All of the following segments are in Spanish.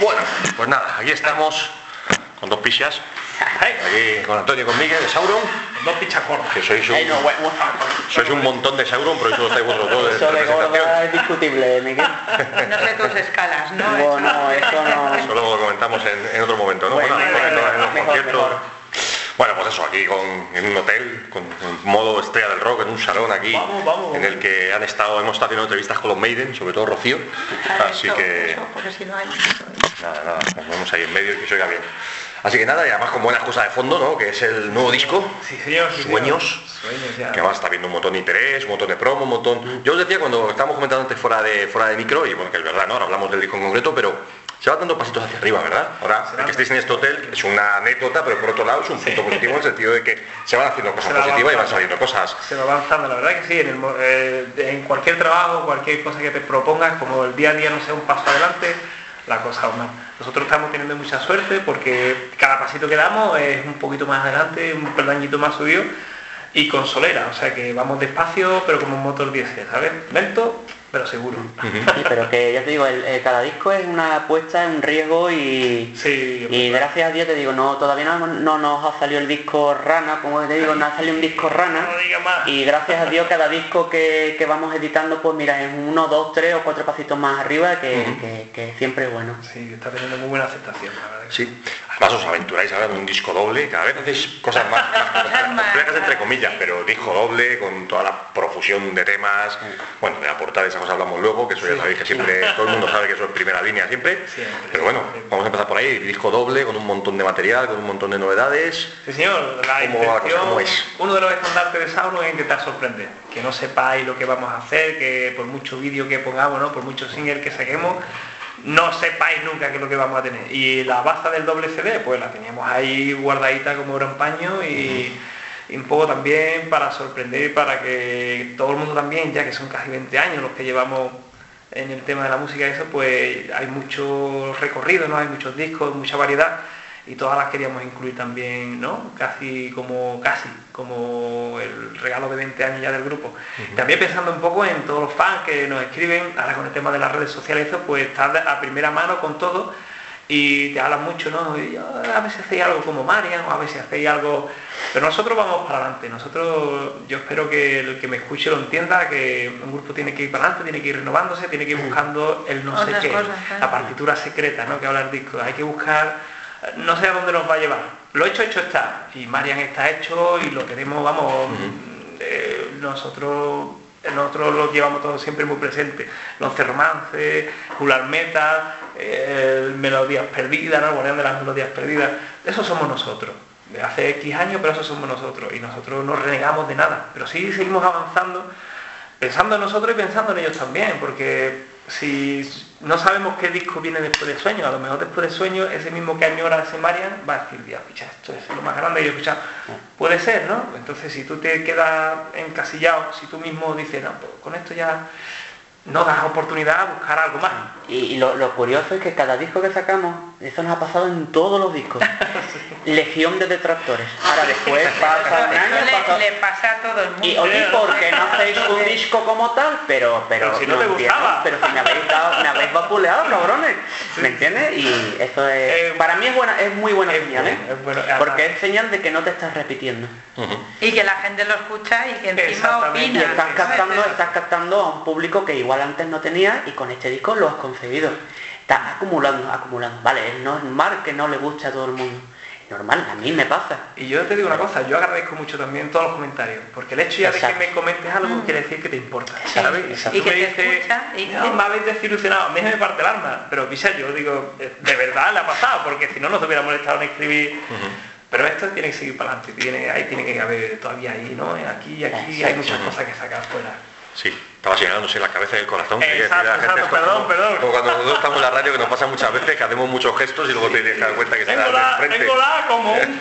Bueno, pues nada, aquí estamos con dos pichas. Aquí con Antonio y con Miguel de Sauron. Dos pichas gordas. Que sois un, bueno, bueno. sois un montón de Sauron, pero eso estáis vosotros dos de Eso de gorda representación. es discutible, Miguel. No sé tus escalas, ¿no? Bueno, eso no. Eso luego lo comentamos en, en otro momento, ¿no? Bueno, Bueno, en los- en los conciertos. Bueno, pues eso, aquí con, en un hotel, con en modo estrella del rock, en un salón aquí, Vamos, vamos. en el que han estado, hemos estado haciendo entrevistas con los Maiden, sobre todo Rocío. Así que eso, porque si no hay... nada, nada, nos vemos ahí en medio y que se oiga bien. Así que nada, y además con buenas cosas de fondo, ¿no? Que es el nuevo disco. Sí, señor. Sueños. Sueños, ya. que además está viendo un montón de interés, un montón de promo, un montón. Yo os decía cuando estábamos comentando antes fuera de fuera de micro, y bueno, que es verdad, ¿no? Ahora hablamos del disco en concreto, pero se va dando pasitos hacia arriba, ¿verdad? Ahora, el que estéis en este hotel es una anécdota, pero por otro lado es un punto positivo en el sentido de que se van haciendo cosas va positivas y van saliendo cosas. Se va avanzando, la verdad que sí, en, el mo- eh, en cualquier trabajo, cualquier cosa que te propongas, como el día a día no sea un paso adelante, la cosa mal. Nosotros estamos teniendo mucha suerte porque cada pasito que damos es un poquito más adelante, un peldañito más subido y con solera, o sea que vamos despacio pero como un motor diésel, ¿sabes? Lento, pero seguro. Sí, pero que ya te digo, el- el- cada disco es una apuesta, un riesgo y, Sí, y gracias a Dios te digo, no todavía no, no nos ha salido el disco rana, como te digo, no ha salido un disco rana. no diga más. Y gracias a Dios cada disco que, que vamos editando, pues mira, es uno, dos, tres o cuatro pasitos más arriba, que, que- que siempre es bueno. Sí, está teniendo muy buena aceptación, la verdad. sí. Además os aventuráis ahora en un disco doble, cada vez hacéis cosas más, más complejas entre comillas, pero disco doble con toda la profusión de temas. Bueno, de la portada de esa cosa hablamos luego, que eso ya sabéis que siempre todo el mundo sabe que eso es primera línea siempre. Pero bueno, vamos a empezar por ahí, disco doble con un montón de material, con un montón de novedades. Sí, señor, la ¿Cómo va la cosa? intención, ¿Cómo es? uno de los estandartes de Sauron es intentar sorprender, que no sepáis lo que vamos a hacer, que por mucho vídeo que pongamos, ¿no? por mucho single que saquemos, no sepáis nunca qué es lo que vamos a tener. Y la baza del doble CD, pues la teníamos ahí guardadita como gran paño y, y un poco también para sorprender, para que todo el mundo también, ya que son casi 20 años los que llevamos en el tema de la música y eso, pues hay mucho recorrido, ¿no? Hay muchos discos, mucha variedad y todas las queríamos incluir también, ¿no? Casi como casi como el regalo de 20 años ya del grupo. También pensando un poco en todos los fans que nos escriben, ahora con el tema de las redes sociales eso, pues estar a primera mano con todo y te hablan mucho, ¿no? Y, "Ah, a ver si hacéis algo como Marian o a ver si hacéis algo. Pero nosotros vamos para adelante. Nosotros, yo espero que el que me escuche lo entienda, que un grupo tiene que ir para adelante, tiene que ir renovándose, tiene que ir buscando el no sé qué, cosas, la partitura secreta, ¿no? Que habla el disco. Hay que buscar, no sé a dónde nos va a llevar. Lo hecho, hecho está. Y Marian está hecho y lo tenemos, vamos, eh, nosotros nosotros lo llevamos todo siempre muy presente. Los romances, Jular Metal, eh, Melodías Perdidas, ¿no? Guardián de las melodías perdidas. Eso somos nosotros. De hace X años, pero eso somos nosotros. Y nosotros no renegamos de nada. Pero sí seguimos avanzando, pensando en nosotros y pensando en ellos también. Porque si no sabemos qué disco viene después de Sueño, a lo mejor después de Sueño, ese mismo que añora ese Marian va a decir, "Dios, picha, esto es lo más grande que yo escuchado. Puede ser, ¿no? Entonces si tú te quedas encasillado, si tú mismo dices, no, pues con esto ya no das oportunidad a buscar algo más. Y, y lo, lo curioso es que cada disco que sacamos, eso nos ha pasado en todos los discos. Legión de detractores. Ahora después pasa un año, Eso pasa- le, le pasa a todo el mundo. Y oye, ¿por qué no hacéis un disco como tal? Pero, pero, Pero si no te entiendo, gustaba. pero si me habéis dado, me habéis vapuleado, cabrones. ¿Me entiendes? Y eso es. Eh, para mí es buena, es muy buena es señal, ¿eh? bueno, es bueno. Porque es señal de que no te estás repitiendo. Y que la gente lo escucha y que encima Exactamente. Y opina. estás captando, estás captando a un público que igual antes no tenía y con este disco lo has concebido. Estás acumulando, acumulando. Vale, es normal que no le guste a todo el mundo. Es normal, a mí me pasa. Y yo te digo una cosa, yo agradezco mucho también todos los comentarios, porque el hecho ya de que me comentes algo quiere decir que te importa, Sí, ¿sabes? Y exacto. si Y tú que me te dices, escucha y "No, que- me habéis desilusionado, a mí se me parte el alma, pero picha, yo digo, eh, de verdad le ha pasado, porque si no nos hubiera molestado en escribir, pero esto tiene que seguir para adelante, tiene, ahí tiene que haber todavía ahí, ¿no? Aquí y aquí hay muchas cosas que sacar fuera. Sí, estaba señalándose la cabeza y el corazón. que hay que Exacto, la gente, exacto, perdón, como- perdón. Como cuando nosotros estamos en la radio que nos pasa muchas veces que hacemos muchos gestos y luego te das cuenta que se da Tengo la, de frente. tengo la como un...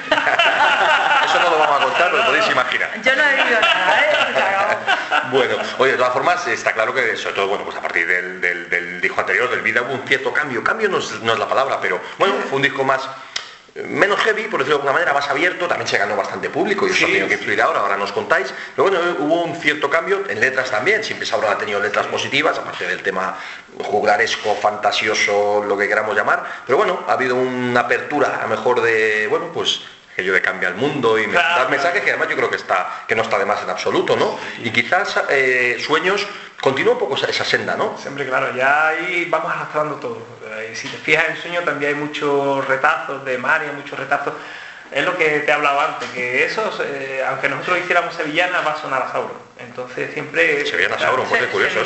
Eso no lo vamos a contar, pero podéis imaginar. Yo no he vivido nada, ¿eh? Bueno, oye, de todas formas, está claro que, sobre todo, bueno, pues a partir del, del, del disco anterior, del Vida, hubo un cierto cambio. Cambio no es, no es la palabra, pero bueno, fue un disco más menos heavy, por decirlo de alguna manera, más abierto, también se ganó bastante público y eso Sí, ha tenido que influir ahora, ahora nos contáis. Pero bueno, hubo un cierto cambio en letras también, siempre Sauron ha tenido letras positivas, aparte del tema juglaresco, fantasioso, lo que queramos llamar, pero bueno, ha habido una apertura a mejor de, bueno, pues aquello de cambia el mundo y Claro, dar mensajes que además yo creo que está que no está de más en absoluto, ¿no? Y quizás eh, Sueños continúa un poco esa, esa senda, ¿no? Siempre, claro, ya ahí vamos arrastrando todo. Eh, Y si te fijas en sueño también hay muchos retazos de María, muchos retazos. Es lo que te he hablado antes, que esos, eh, aunque nosotros hiciéramos sevillana, va a sonar a Sauron. Entonces siempre... Sevillana Sauron, pues qué curioso.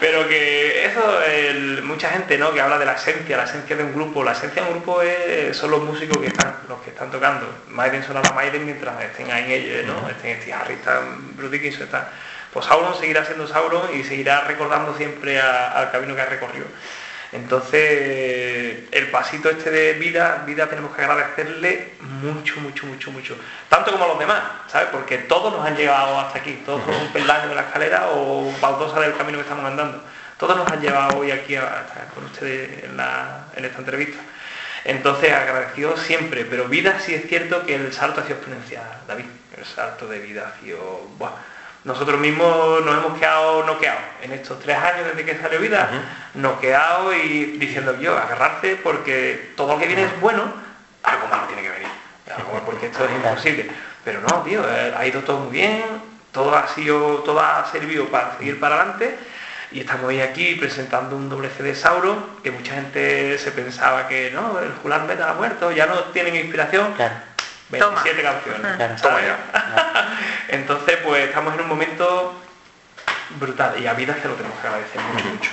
Pero que eso, el- mucha gente ¿no? que habla de la esencia, la esencia de un grupo, la esencia de un grupo es- son los músicos que están, los que están tocando. Maiden sonará Maiden mientras estén ahí ellos, ¿no? Estén Steve Harris, están Bruce Dickinson, está. Pues Sauron seguirá siendo Sauron y seguirá recordando siempre al camino que ha recorrido. Entonces, el pasito este de vida, vida tenemos que agradecerle mucho, mucho, mucho, mucho. Tanto como a los demás, ¿sabes? Porque todos nos han llegado hasta aquí, todos un peldaño de la escalera o baldosa del camino que estamos andando. Todos nos han llevado hoy aquí con ustedes en, esta entrevista. Entonces, agradecido siempre, pero vida sí es cierto que el salto ha sido exponencial, David. El salto de vida ha sido... Nosotros mismos nos hemos quedado noqueados en estos tres años desde que salió vida, noqueados y diciendo yo, agarrarse porque todo lo que viene es bueno, algo malo tiene que venir. Algo malo, porque esto es imposible. Pero no, tío, eh, ha ido todo muy bien, todo ha sido, todo ha servido para seguir para adelante. Y estamos hoy aquí presentando un doble CD de Sauron, que mucha gente se pensaba que no, el Julián Metal ha muerto, ya no tienen inspiración. Claro. 27 canciones. Claro. Toma ya. Entonces, pues estamos en un momento brutal y a vida que lo tenemos que agradecer mucho, mucho.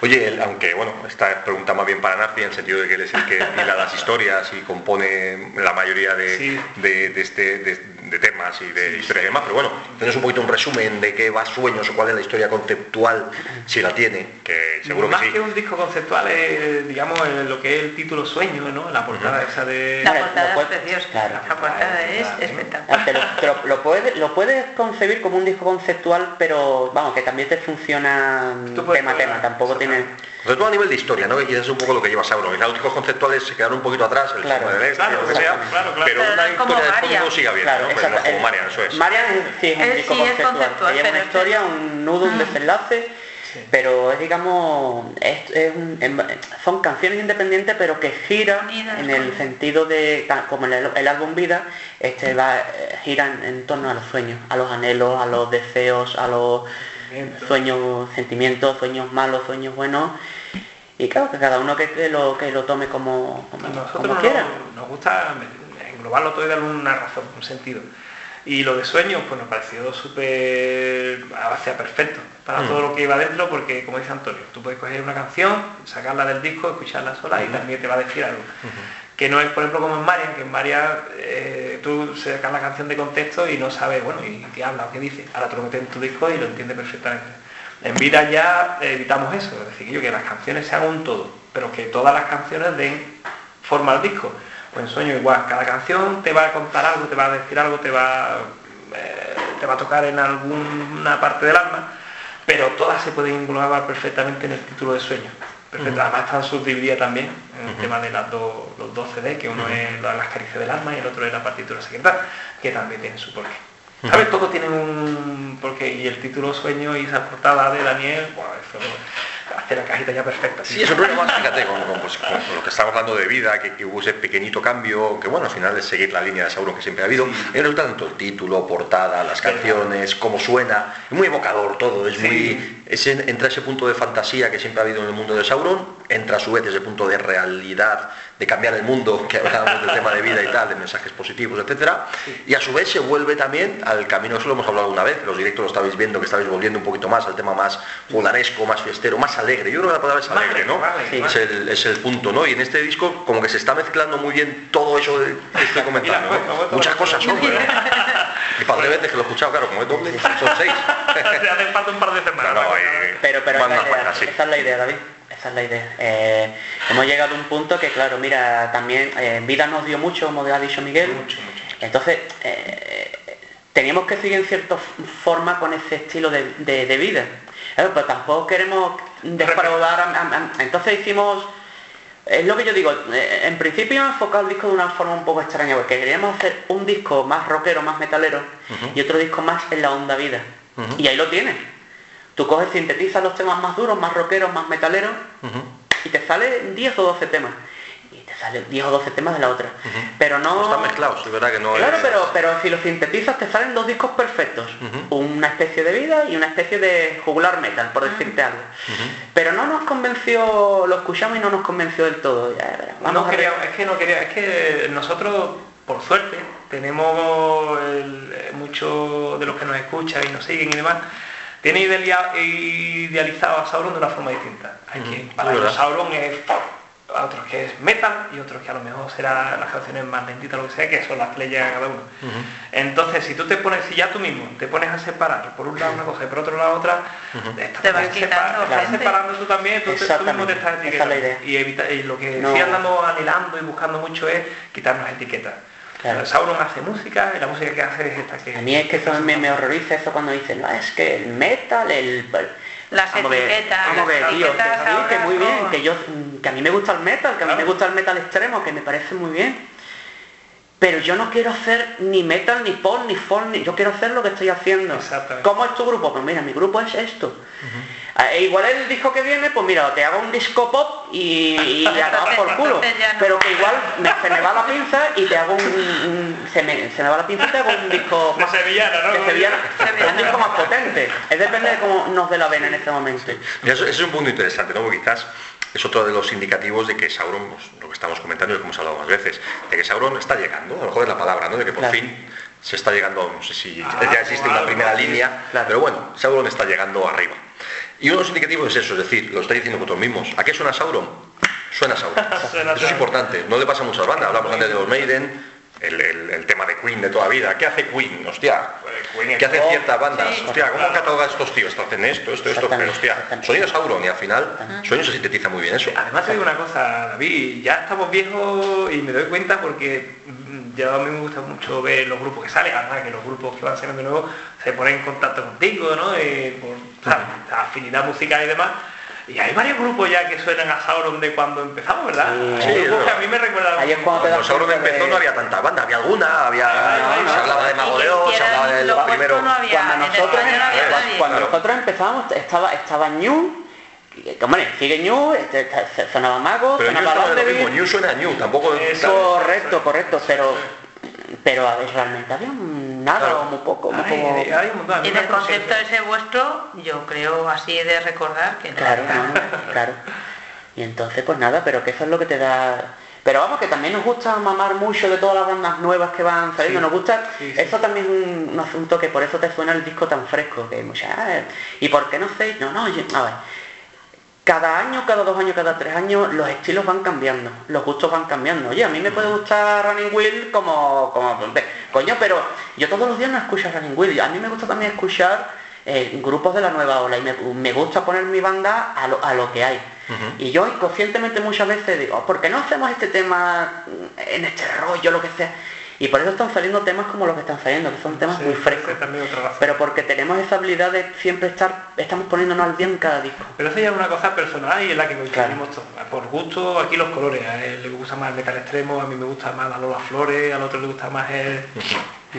Oye, aunque bueno, esta pregunta más bien para Nafi, en el sentido de que él es el que hila las historias y compone la mayoría de, Sí. de- de este, de, de temas y de historias y demás, pero bueno, tenés un poquito un resumen de qué va Sueños o cuál es la historia conceptual, si la tiene, que seguro Más que sí. que un disco conceptual es, digamos, eh, lo que es el título Sueño, ¿no? La portada esa de... La portada es puede- preciosa. claro. La portada es Claro. espectacular. Ah, Pero, pero lo, puedes, lo puedes concebir como un disco conceptual, pero vamos, que también te funciona tema a tema, tampoco tiene... exactamente. Conceptual a nivel de historia, ¿no? Y eso es un poco lo que lleva Sauron. Los discos conceptuales se quedaron un poquito atrás, el Claro. Del Este, Claro, lo que sea, claro, claro, claro. pero Pero una es historia de Marian. fondo sigue abierta, Claro, ¿no? Pero no como Marian, eso es. Marian es- sí es un sí es conceptual, conceptual, que lleva una pero historia, un nudo, un Mm. Pero es digamos, es, es un- son canciones independientes pero que giran en el con- sentido de, como el, el álbum Vida, este va, eh, gira en, torno a los sueños, a los anhelos, a los deseos, a los sueños, sentimientos, sueños malos, sueños buenos. Y claro, que cada uno que, que lo, que lo tome como, como, A como nosotros quiera. nos, nos gusta englobarlo todo y darle una razón, un sentido. Y lo de sueños, pues nos pareció súper, sea, perfecto para Mm. todo lo que iba dentro, porque como dice Antonio, tú puedes coger una canción, sacarla del disco, escucharla sola y también te va a decir algo. Que no es, por ejemplo, como en Marian, que en Marian eh, tú sacas la canción de contexto y no sabes, bueno, y qué habla o qué dice. Ahora tú lo metes en tu disco y lo entiendes perfectamente. En vida ya evitamos eso, es decir, que las canciones sean un todo, pero que todas las canciones den forma al disco. Pues en sueño igual, cada canción te va a contar algo, te va a decir algo, te va, eh, te va a tocar en alguna parte del alma, pero todas se pueden englobar perfectamente en el título de sueño. Perfecto. Además están subdivididas también en el tema de las dos, los dos CD, que uno es las caricias del alma y el otro es la partitura secreta, que también tiene su porqué. ¿Sabes? Todo tiene un porqué y el título sueño y esa portada de Daniel, bueno, eso hace la cajita ya perfecta. Sí, es un más, fíjate, con, con, pues, con lo que estamos hablando de vida, que, que hubo ese pequeñito cambio, que bueno, al final es seguir la línea de Sauron que siempre ha habido. Me resulta tanto el título, portada, las canciones, cómo suena, es muy evocador todo, es Sí. muy... Es en- entra ese punto de fantasía que siempre ha habido en el mundo de Sauron, entra a su vez ese punto de realidad, de cambiar el mundo, que hablábamos del tema de vida y tal, de mensajes positivos, etcétera, y a su vez se vuelve también al camino, eso lo hemos hablado una vez, los directos lo estabais viendo, que estabais volviendo un poquito más al tema más polaresco, más fiestero, más alegre. Yo creo que la palabra es alegre, ¿no? Sí. Es, el, es el punto, ¿no? Y en este disco como que se está mezclando muy bien todo eso que estoy comentando. ¿no? bueno, bueno, Muchas bueno. cosas son, pero... Y para veces que lo he escuchado, claro, como es doble, son seis. Te hace falta un par de semanas. Claro, eh, Pero, pero esa, es la idea, cuantas, sí. esa es la idea, David. Esa es la idea. Eh, hemos llegado a un punto que, claro, mira, también eh, vida nos dio mucho, como ha dicho Miguel. Mucho, mucho. Entonces, eh, teníamos que seguir en cierta forma con ese estilo de, de- de vida. Pero tampoco queremos defraudar. a- a- a- entonces hicimos Es lo que yo digo, eh, en principio hemos enfocado el disco de una forma un poco extraña, porque queríamos hacer un disco más rockero, más metalero, y otro disco más en la onda vida. Y ahí lo tienes. Tú coges, sintetizas los temas más duros, más rockeros, más metaleros, y te salen 10 o 12 temas. Salen 10 o 12 temas de la otra. Pero no... Están mezclados, es verdad que no Claro, es- pero, pero si los sintetizas te salen dos discos perfectos. Una especie de vida y una especie de jugular metal, por decirte algo. Pero no nos convenció, lo escuchamos y no nos convenció del todo. Ya, verás, vamos no a quería, es que no quería, es que nosotros, por suerte, tenemos el- eh, muchos de los que nos escuchan y nos siguen y demás, tiene idealizado a Sauron de una forma distinta. Hay quien es para ellos. Sauron es a otros que es metal y otros que a lo mejor será las canciones más lentitas lo que sea, que son las que le llegan a cada uno. Entonces, si tú te pones, si ya tú mismo te pones a separar por un lado una cosa y por otro lado otra, estás Te vas también quitando sepa- estás separando tú también, tú, te- tú mismo Exactamente, te estás es etiquetando. Y, evita- y lo que No. sí andamos anhelando y buscando mucho es quitarnos etiquetas. Claro. O sea, Sauron hace música y la música que hace es esta que... A mí es que eso me, me horroriza eso cuando dicen, no, es que el metal, el... Las Vamos a ver, etiquetas, Vamos ver, tío, que, etiquetas sí, que ahora muy bien, que yo, que a mí me gusta el metal, que a mí Claro. me gusta el metal extremo, que me parece muy bien. Pero yo no quiero hacer ni metal, ni pop, ni folk, ni... yo quiero hacer lo que estoy haciendo. Exactamente. ¿Cómo es tu grupo? Pues mira, mi grupo es esto. E igual el disco que viene, pues mira, te hago un disco pop y, y ya te vas por culo. Pero que igual me- se me va la pinza y te hago un... un- se, me, se me va la pinza y te hago un disco De sevillana, ¿no? de sevillana, Sevillana. un disco más potente. Es depende de cómo nos dé la vena en este momento. Mira, eso, eso es un punto interesante, ¿no? Porque quizás es otro de los indicativos de que Sauron, pues, lo que estamos comentando y lo que hemos hablado más veces, de que Sauron está llegando, a lo mejor es la palabra, ¿no? De que por Claro. fin se está llegando, no sé si Ah, ya existe una primera línea, Claro. pero bueno, Sauron está llegando arriba. Y uno de los indicativos es eso, es decir, lo estáis diciendo vosotros mismos. ¿A qué suena Sauron? Suena Sauron. Suena eso es importante, no le pasa a muchas bandas, hablamos antes de los Maiden, el, el- el tema de Queen de toda la vida. ¿Qué hace Queen? Hostia, Pues Queen ¿qué hacen ciertas bandas? Sí. Hostia, ¿cómo Claro. catalogan estos tíos? Hacen esto, esto, esto, pero hostia, sonido Sauron y al final, sueño se sintetiza muy bien eso. Además te digo una cosa, David, ya estamos viejos y me doy cuenta porque mm, ya a mí me gusta mucho ver los grupos que salen, además que los grupos que van saliendo de nuevo se ponen en contacto contigo, ¿no? Eh, por ¿sabes? la afinidad musical y demás. Y hay varios grupos ya que suenan a Sauron de cuando empezamos, ¿verdad? Sí, Hay sí, grupos es que a mí me recuerdan. Ahí es cuando te das Cuando Sauron empezó de- no había tanta banda, había alguna, había, no, no, se hablaba de no. Mago Y de Oz, se hablaba de lo los primeros... no había, cuando nosotros, había nadie. cuando Claro. nosotros empezamos estaba estaba New que, hombre sigue New este, este, sonaba Mago Pero New sonaba estaba de lo Vanderbilt. mismo, New suena a New, tampoco... Eso. correcto correcto pero pero a ver realmente había nada Claro. o muy poco muy Hay, poco hay- hay un montón. a mí Y me del parece- concepto ese vuestro, yo creo así de recordar que no claro no, claro y entonces pues nada pero que eso es lo que te da pero vamos que también nos gusta mamar mucho de todas las bandas nuevas que van saliendo Sí. nos gusta Sí, sí. eso también es un, un asunto que por eso te suena el disco tan fresco que hay mucha "Ah, y por qué no sé no no yo- a ver cada año, cada dos años, cada tres años, los estilos van cambiando, los gustos van cambiando. Oye, a mí me puede gustar Running Wheel como, como coño, pero yo todos los días no escucho Running Wheel. A mí me gusta también escuchar eh, grupos de la nueva ola y me, me gusta poner mi banda a lo, a lo que hay. Y yo inconscientemente muchas veces digo, ¿por qué no hacemos este tema en este rollo, lo que sea? Y por eso están saliendo temas como los que están saliendo, que son temas Sí, muy frescos. es. Pero porque tenemos esa habilidad de siempre estar, estamos poniéndonos al día en cada disco. Pero eso ya es una cosa personal y en la que coincidimos todos. Por gusto, aquí los colores. A él le gusta más el metal extremo, a mí me gusta más la Lola Flores, al otro le gusta más el...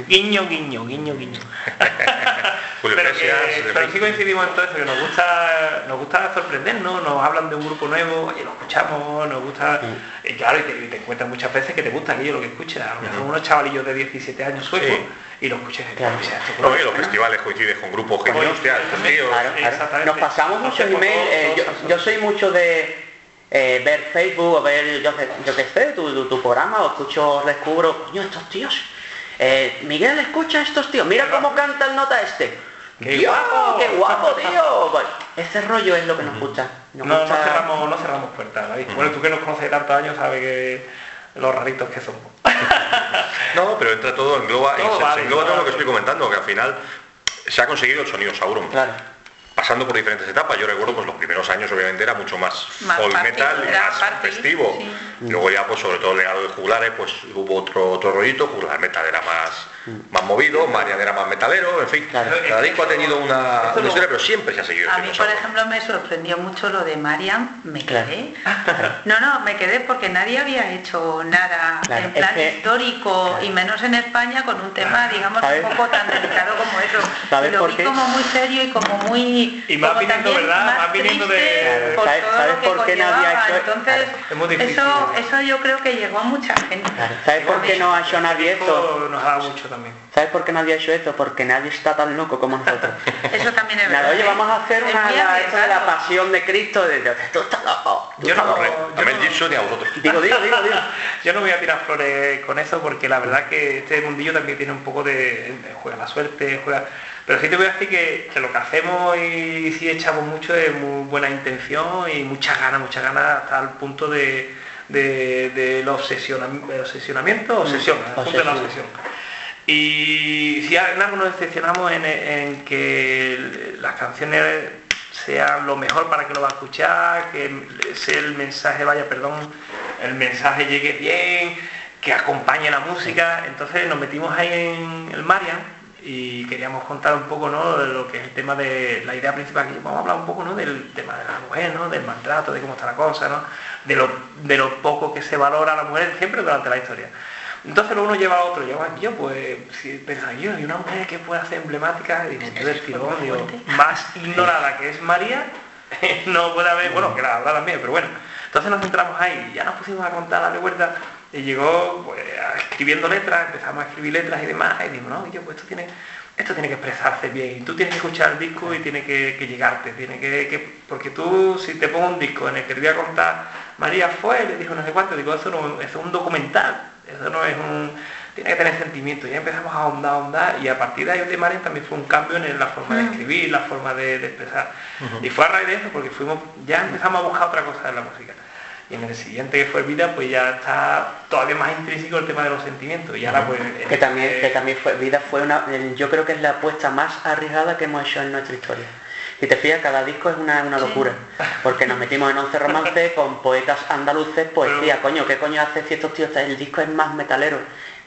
Guiño, guiño, guiño, guiño. Julio pero, Iglesias, que, pero Rey. sí coincidimos en todo eso, que nos gusta, nos gusta sorprendernos, nos hablan de un grupo nuevo, oye, lo escuchamos, nos gusta... Y claro, y te, y te encuentras muchas veces que te gusta aquello lo que escuchas. A lo mejor unos chavalillos de 17 años suecos Sí. y lo escuchas y Claro. dices, "Hostia, esto No, y los festivales coincides con grupos tíos... Claro. Nos pasamos muchos Entonces, emails. eh, yo, soy mucho de eh, ver Facebook o ver, yo, qué- yo qué sé, tu, tu, tu programa, o escucho, descubro, coño, estos tíos. Eh, Miguel, escucha a estos tíos, mira cómo canta el nota este. ¡Qué Dios, guapo! ¡Qué guapo, tío! Pues, ese rollo es lo que nos gusta. Nos No, no cerramos, no cerramos puertas, David. Bueno, tú que nos conoces de tantos años sabes que los raritos que somos. No, pero entra todo, engloba, Todo se- se vale, engloba todo todo lo que vale. estoy comentando, que al final se ha conseguido el sonido Sauron. Claro. Pasando por diferentes etapas. Yo recuerdo pues los primeros años obviamente era mucho más, Más folk party, metal y más party, festivo. sí. Luego ya pues sobre todo el legado de juglares pues hubo otro, otro rollito, juglar metal era más, más movido, Marian era más metalero, en fin. Claro. Cada disco ha tenido una, historia, pero siempre se ha seguido A mí, por ejemplo, me sorprendió mucho lo de Mariam, me Claro. quedé. No, no, me quedé porque nadie había hecho nada Claro, en plan es que- histórico claro. y menos en España con un tema, digamos, ¿Sabes? un poco tan delicado como eso. ¿Sabes Y lo por vi qué? como muy serio y como muy... Y más como viniendo, también ¿verdad? más Más viniendo de- triste Claro, por ¿sabes- todo sabes lo que por qué nadie ha hecho- Entonces, Claro, es muy difícil. eso, eso yo creo que llegó a mucha gente. Claro, ¿Sabes por qué no ha hecho nadie Esto esto? nos ha dado mucho también. ¿Sabes por qué nadie ha hecho esto? Porque nadie está tan loco como nosotros. Eso también es verdad. oye, vamos a hacer Es una la, esto de la pasión de Cristo. De, de- tú estás loco. tú Yo estás no-. Correcto. A Mel Gibson y a vosotros. Digo, digo, digo, digo. Yo no voy a tirar flores con eso porque la verdad que este mundillo también tiene un poco de, de juega la suerte, juega. Pero sí te voy a decir que, que lo que hacemos y sí echamos mucho de muy buena intención y muchas ganas, muchas ganas hasta el punto de, de, del el obsesionamiento, obsesión, al punto de la obsesión. Y si en algo nos decepcionamos en, que las canciones sean lo mejor para que lo va a escuchar, que el mensaje vaya, perdón, el mensaje llegue bien, que acompañe la música. Entonces nos metimos ahí en el Marian y queríamos contar un poco ¿no? lo que es el tema de la idea principal, que vamos a hablar un poco ¿no? del tema de la mujer, ¿no? del maltrato, de cómo está la cosa, ¿no? de, lo, de lo poco que se valora a la mujer siempre durante la historia. Entonces lo uno lleva a otro, lleva yo pues si pensaba yo, y una mujer que puede hacer emblemática, y yo tirón, digo, más ignorada que es María, no puede haber, bueno, que la habrá también, pero bueno. Entonces nos centramos ahí, y ya nos pusimos a contar la vuelta, y llegó pues, escribiendo letras, empezamos a escribir letras y demás, y digo, no, yo pues esto tiene, esto tiene que expresarse bien, y tú tienes que escuchar el disco y tiene que, que llegarte, tiene que, que- porque tú si te pongo un disco en el que te voy a contar, María fue, le dijo no sé cuánto, digo, eso, no, eso es un documental, eso no es un... Tiene que tener sentimiento, ya empezamos a ahondar, ahondar, y a partir de ahí de María también fue un cambio en la forma de Mm. escribir, la forma de, de expresar. Y fue a raíz de eso, porque fuimos, ya empezamos a buscar otra cosa en la música. Y en el siguiente que fue Vida, pues ya está todavía más intrínseco el tema de los sentimientos. Y ahora pues... Que también, eh, que también fue, vida fue una, el- yo creo que es la apuesta más arriesgada que hemos hecho en nuestra historia. Si te fijas, cada disco es una, una locura, porque nos metimos en 11 romances con poetas andaluces, poesía, coño, ¿qué coño hace si estos tíos, el disco es más metalero?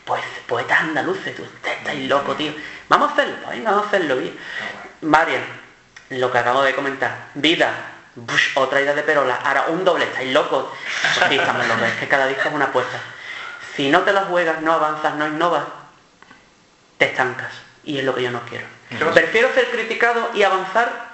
Pues poetas andaluces, tú estáis loco, tío. Vamos a hacerlo, pues venga, vamos a hacerlo bien. Marian, lo que acabo de comentar, vida, bush, otra idea de perola, ahora un doble, estáis locos. Sí, estamos locos, es que cada disco es una apuesta. Si no te la juegas, no avanzas, no innovas, te estancas. Y es lo que yo no quiero. Prefiero ser criticado y avanzar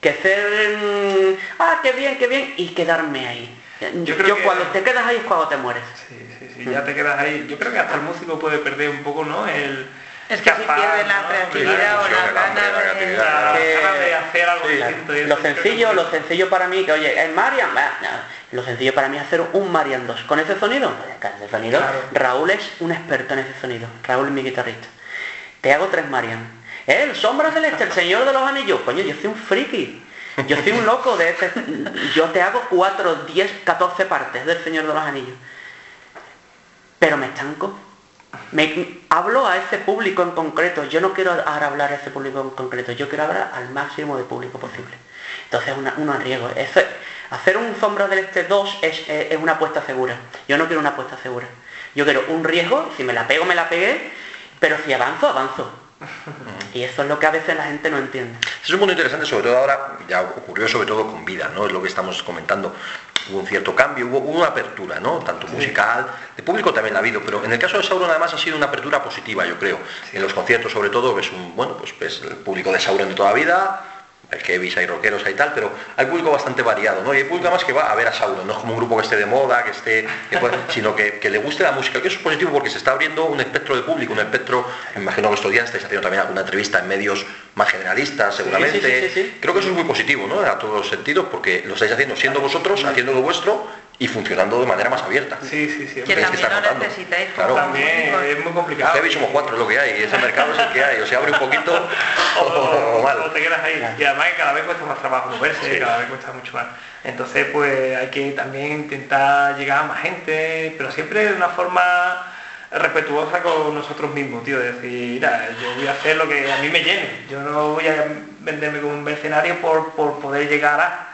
que ser, mm, ah, qué bien, qué bien, y quedarme ahí. Yo, Yo creo que- cuando te quedas ahí es cuando te mueres. Sí, sí, sí, ya te quedas ahí. Yo creo que hasta el músico puede perder un poco, ¿no? El... Es que si escapar, pierde la ¿no? creatividad o la que- ganas de hacer algo Sí, distinto. Lo sencillo, lo sencillo para mí, que oye, es Marian, lo sencillo para mí es hacer un Marian 2. ¿Con ese sonido? Con ese sonido. Claro. Raúl es un experto en ese sonido. Raúl es mi guitarrista. Te hago tres Marian. El Sombra del Este, el Señor de los Anillos. Coño, yo soy un friki. Yo soy un loco de ese. Yo te hago 4, 10, 14 partes del Señor de los Anillos. Pero me estanco. Me, hablo a ese público en concreto. Yo no quiero hablar a ese público en concreto. Yo quiero hablar al máximo de público posible. Entonces una, un riesgo. Hacer un Sombra del Este 2 es, es- es una apuesta segura. Yo no quiero una apuesta segura. Yo quiero un riesgo. Si me la pego, me la pegué. Pero si avanzo, avanzo. Y eso es lo que a veces la gente no entiende. Es un punto interesante, sobre todo ahora, ya ocurrió sobre todo con vida, ¿no? Es lo que estamos comentando. Hubo un cierto cambio, hubo una apertura, ¿no? Tanto musical, de público también la ha habido, pero en el caso de Sauron además ha sido una apertura positiva, yo creo. En los conciertos sobre todo ves un, bueno, pues el público de Sauron de toda la vida, que heavies, hay rockeros, hay tal, pero hay público bastante variado, ¿no? Y hay público además que va a ver a Sauron, no es como un grupo que esté de moda, que esté, que pueda- sino que, que le guste la música, que eso es positivo porque se está abriendo un espectro de público, un espectro, me imagino que estos días estáis haciendo también alguna entrevista en medios más generalistas, seguramente. sí, sí, sí. Creo que eso es muy positivo, ¿no? A todos los sentidos, porque lo estáis haciendo siendo vosotros, haciendo lo vuestro y funcionando de manera más abierta. Sí, sí, sí. Que también notando. necesitáis Claro. También es muy complicado. Heavy somos cuatro, es lo que hay, ese mercado es el que hay, o se abre un poquito o, o, o mal. o te quedas ahí. Y además que cada vez cuesta más trabajo moverse, Sí. cada vez cuesta mucho más. Entonces pues hay que también intentar llegar a más gente, pero siempre de una forma respetuosa con nosotros mismos, tío. Es decir, mira, yo voy a hacer lo que a mí me llene. Yo no voy a venderme como un mercenario por, por poder llegar a...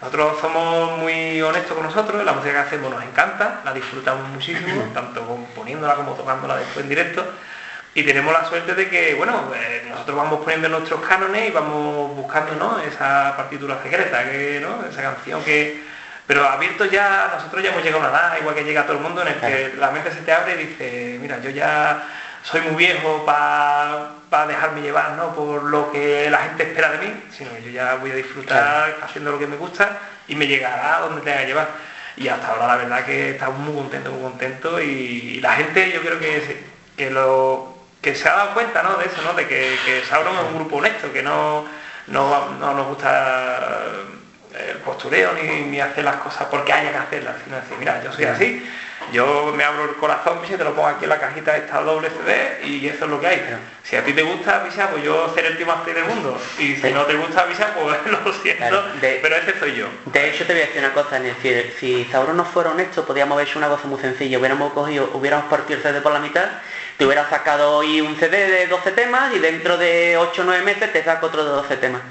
Nosotros somos muy honestos con nosotros, la música que hacemos nos encanta, la disfrutamos muchísimo, tanto componiéndola como tocándola después en directo. Y tenemos la suerte de que, bueno, eh, nosotros vamos poniendo nuestros cánones y vamos buscando, ¿no? Esa partitura secreta, que, ¿no? Esa canción que... Pero abierto ya, nosotros ya hemos llegado a una edad, igual que llega todo el mundo, en el que la mente se te abre y dice, mira, yo ya soy muy viejo para dejarme llevar ¿no? por lo que la gente espera de mí, sino que yo ya voy a disfrutar haciendo lo que me gusta y me llegará a donde tenga que llevar. Y hasta ahora la verdad que estamos muy contentos, muy contentos y, la gente yo creo que, que lo que se ha dado cuenta ¿no? de eso, ¿no? de que, que Sauron es un grupo honesto, que no, no, nos gusta el postureo ni, ni, hacer las cosas porque haya que hacerlas, sino decir, mira, yo soy así, yo me abro el corazón, y te lo pongo aquí en la cajita esta doble CD y eso es lo que hay. Si a ti te gusta Pisa, pues yo seré el tío del mundo. Y si no te gusta Pisa, pues lo siento, pero ese soy yo. De hecho te voy a decir una cosa, es decir, si Sauron no fuera honesto, podríamos haber hecho una cosa muy sencilla, hubiéramos cogido, hubiéramos partido el CD por la mitad te hubiera sacado hoy un CD de 12 temas y dentro de 8 o 9 meses te saco otro de 12 temas.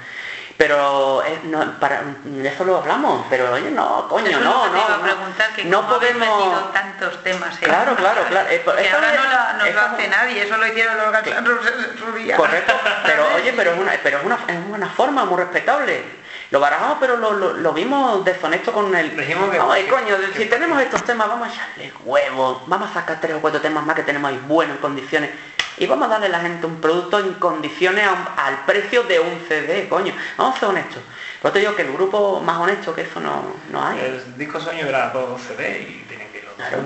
Pero eh, no, para, eso lo hablamos, pero oye, no, coño, no, no, no, preguntar que no podemos metido tantos temas. ¿eh? Claro, claro, claro. Eh, que ahora no, lo, hace nadie, eso lo hicieron los gatos en Correcto, pero oye, pero es una, pero es una, es una forma muy respetable lo barajamos, pero lo, vimos deshonesto con el... Dijimos que, vamos, coño, si tenemos estos temas, vamos a echarle huevos, vamos a sacar tres o cuatro temas más que tenemos ahí buenos en condiciones y vamos a darle a la gente un producto en condiciones al precio de un CD, coño. Vamos a ser honestos. Por te digo que el grupo más honesto que eso no, no hay. El disco sueño era todo CD y tienen que ir claro.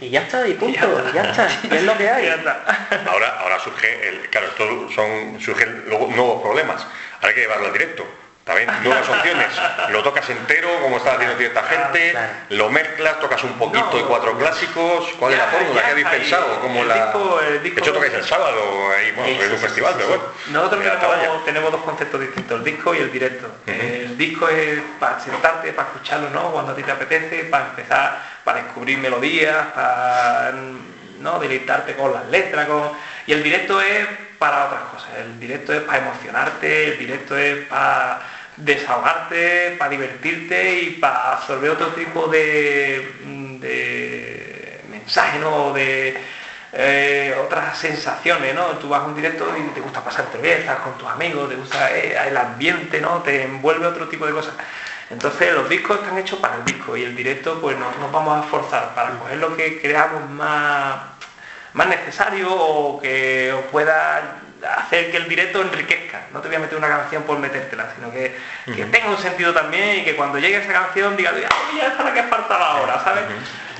y... y... ya está, y punto, y ya está, y es lo que hay. Ahora, ahora surge, el, claro, esto son, surgen nuevos problemas. Ahora hay que llevarlo al directo nuevas opciones. Lo tocas entero, como está haciendo cierta gente, lo mezclas, tocas un poquito y cuatro clásicos. ¿Cuál es la fórmula que habéis pensado? Como la... de hecho, tocáis el sábado, ahí, bueno, es un festival, pero bueno. Nosotros tenemos, dos conceptos distintos, el disco y el directo. El disco es para sentarte, para escucharlo, ¿no? Cuando a ti te apetece, para empezar, para descubrir melodías, para ¿no? deleitarte con las letras, con... y el directo es para otras cosas. El directo es para emocionarte, el directo es para desahogarte, para divertirte y para absorber otro tipo de, de mensaje, ¿no? de eh, otras sensaciones, ¿no? Tú vas a un directo y te gusta pasarte bien, con tus amigos, te gusta eh, el ambiente, ¿no? Te envuelve otro tipo de cosas. Entonces los discos están hechos para el disco y el directo pues nos, nos vamos a esforzar para coger lo que creamos más, más necesario o que os pueda hacer que el directo enriquezca. No te voy a meter una canción por metértela, sino que, tenga un sentido también y que cuando llegue esa canción diga, ¡ay, ya está la que faltaba ahora! ¿sabes?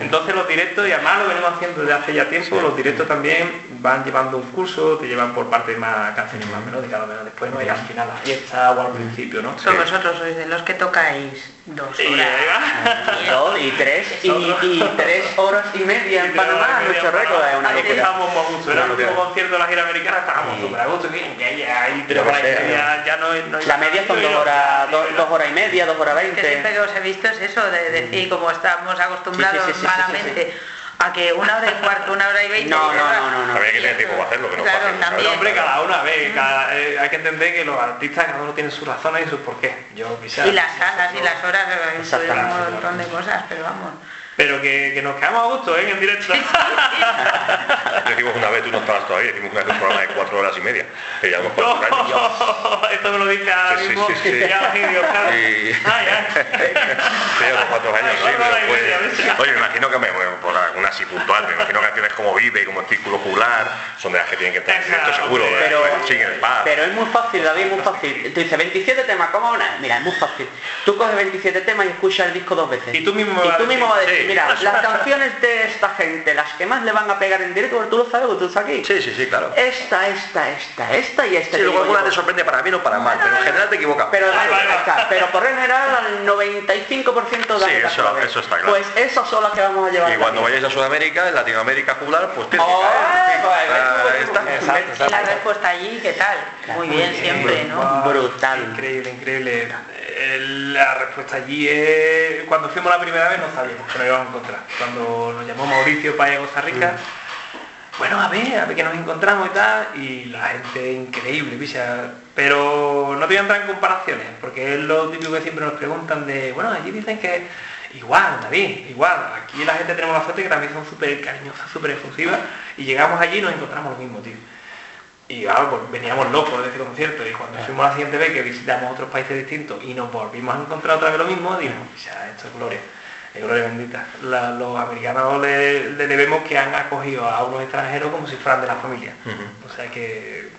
Entonces los directos, y además lo venimos haciendo desde hace ya tiempo, los directos también van llevando un curso, te llevan por parte más canciones más melódicas, lo después no hay al final la fiesta o al principio, ¿no? Son vosotros sois de los que tocáis dos horas. y tres y, tres horas y media en Panamá, nuestro récord es una locura. Estábamos muy a gusto, era el último concierto de la gira americana, estábamos súper a gusto, ya, ya, ya no, no La media son dos horas, dos, horas y media, dos horas veinte. Que siempre que os he visto es eso, de decir, como estamos acostumbrados malamente a que una hora y cuarto, una hora y veinte. No, no, no, no, no. Había que tener tiempo para hacerlo, que no claro, también. hombre, cada una vez, cada, eh, hay que entender que los artistas cada uno tiene sus razones y sus porqués. Yo quizás. Y las salas y las horas, un montón de cosas, pero vamos pero que, que, nos quedamos a gusto ¿eh? en directo. Decimos una vez, tú no estabas todavía, decimos una vez un programa de cuatro horas y media, que llevamos cuatro no, Esto me lo dice ahora sí, mismo, sí, sí, sí. ya y... ah, ya. llevamos cuatro años, sí, pero pues, Oye, me imagino que me, bueno, por alguna así puntual, me imagino canciones como Vive, como Círculo Ocular, son de las que tienen que estar en directo seguro, pero, pero es muy fácil, David, es muy fácil. Tú dices 27 temas, ¿cómo una? Mira, es muy fácil. Tú coges 27 temas y escuchas el disco dos veces. Y tú mismo, y tú mismo vas a decir, Mira, las canciones de esta gente, las que más le van a pegar en directo, tú lo sabes, tú estás aquí. Sí, sí, sí, claro. Esta, esta, esta, esta y esta. Sí, luego alguna te sorprende para bien o para mal, pero en general te equivocas. Pero, pero por general al 95% de Sí, eso, eso está claro. Pues esas son las que vamos a llevar. Y cuando vayáis a Sudamérica, en Latinoamérica a jugar, pues tienes que Y la respuesta allí, ¿qué tal? Muy bien siempre, ¿no? Brutal. Increíble, increíble la respuesta allí es, cuando fuimos la primera vez no sabíamos que a encontrar. Cuando nos llamó Mauricio para ir a Costa Rica, bueno, a ver, a ver que nos encontramos y tal, y la gente increíble, picha. Pero no te voy a entrar en comparaciones, porque es lo típico que siempre nos preguntan de, bueno, allí dicen que igual, David, igual, aquí la gente tenemos la suerte que también son súper cariñosas, súper efusivas, y llegamos allí y nos encontramos lo mismo, tío. Y claro, pues veníamos locos de ese concierto, y cuando fuimos la siguiente vez que visitamos otros países distintos y nos volvimos a encontrar otra vez lo mismo, dijimos, ya, esto es gloria gloria bendita. los americanos le, debemos que han acogido a unos extranjeros como si fueran de la familia. O sea que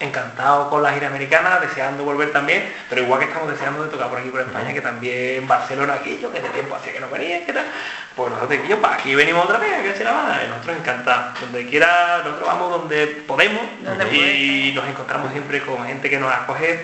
encantado con la gira americana, deseando volver también, pero igual que estamos deseando de tocar por aquí por España, que también Barcelona aquí, yo que de tiempo hacía que no venía, ¿qué tal? Pues nosotros aquí, pues aquí venimos otra vez, que se la van, nosotros encantados. Donde quiera, nosotros vamos donde podemos y nos encontramos siempre con gente que nos acoge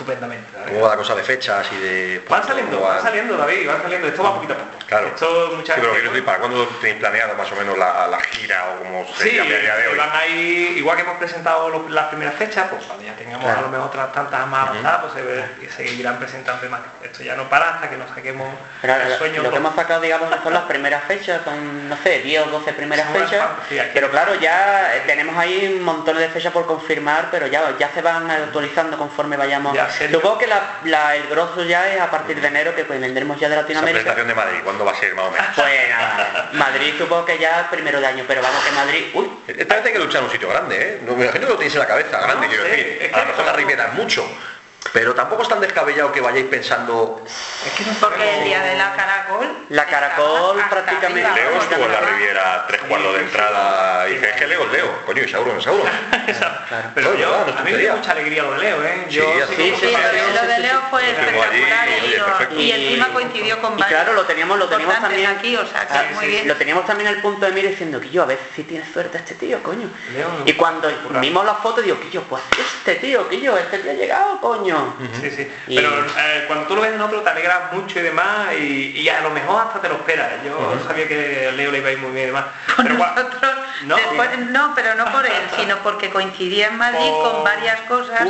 estupendamente. ¿Cómo va la cosa de fechas y de...? Van saliendo, van saliendo, David, van saliendo. Esto va poquito a poco. Claro. Esto muchas sí, pero quiero decir, ¿para cuándo tenéis planeado más o menos la, la gira o como se sí, llama día de hoy? Van ahí, igual que hemos presentado las primeras fechas, pues cuando ya tengamos a lo mejor otras tantas más avanzadas, pues se, seguirán presentando más. Esto ya no para hasta que nos saquemos el sueño. Lo que hemos sacado, digamos, son las primeras fechas, son, no sé, 10 o 12 primeras fechas. pero claro, ya tenemos ahí un montón de fechas por confirmar, pero ya, ya se van actualizando conforme vayamos. Supongo que la el grosso ya es a partir de enero que pues, vendremos ya de Latinoamérica. presentación de Madrid, ¿cuándo va a ser más o menos? Pues nada, Madrid supongo que ya primero de año, pero vamos que Madrid. Uy. Esta vez hay que luchar en un sitio grande, ¿eh? No, me imagino que lo tenéis en la cabeza, grande, quiero decir. a lo mejor la Riviera es mucho. Pero tampoco es tan descabellado que vayáis pensando. Es que no Porque el día de la caracol. La caracol prácticamente. Leo estuvo en la Riviera tres cuartos de entrada y dije, es que Leo es Leo. Coño, y Sauron es Sauron. Pero yo, a mí me dio mucha alegría lo de Leo, ¿eh? Yo, sí, sí, lo de Leo fue espectacular y, encima coincidió con y claro, lo teníamos, lo teníamos también aquí, o sea, que ah, muy bien. Lo teníamos también el punto de mira diciendo que yo a ver si tiene suerte este tío, coño. y cuando vimos la foto digo, que yo, pues este tío, que yo, este tío ha llegado, coño. Sí, sí. Pero eh, cuando tú lo ves en otro te alegras mucho y demás y, a lo mejor hasta te lo esperas. Yo sabía que a Leo le iba a ir muy bien y demás. Pero nosotros, ¿no? no, pero no por él, sino porque coincidía en Madrid con varias cosas.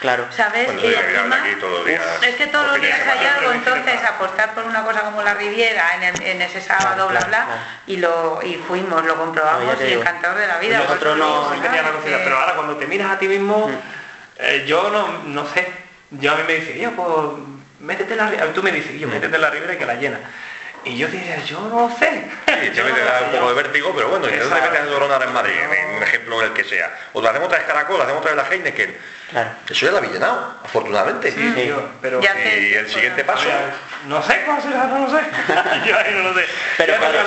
claro. ¿Sabes? y es que todos los días hay algo, entonces apostar por una cosa como la Riviera en, ese sábado, bla, bla, y lo y fuimos, lo comprobamos y encantador de la vida. Nosotros no, pero ahora cuando te miras a ti mismo, mm. eh, yo no, no sé, yo a mí me dice, yo pues métete en la ribera, tú me dices, yo mm. métete en la ribera y que la llena. Y yo diría, yo no sé. Sí, yo me da un poco de vértigo, pero bueno, si no te metes en Dorona en Madrid, en un ejemplo en el que sea. O lo hacemos otra vez Caracol, hacemos otra vez la Heineken. Claro. Eso ya la había llenado, afortunadamente. Sí, sí. pero y el siguiente paso. No sé cuál será, no lo sé. yo ahí no lo sé. Pero claro,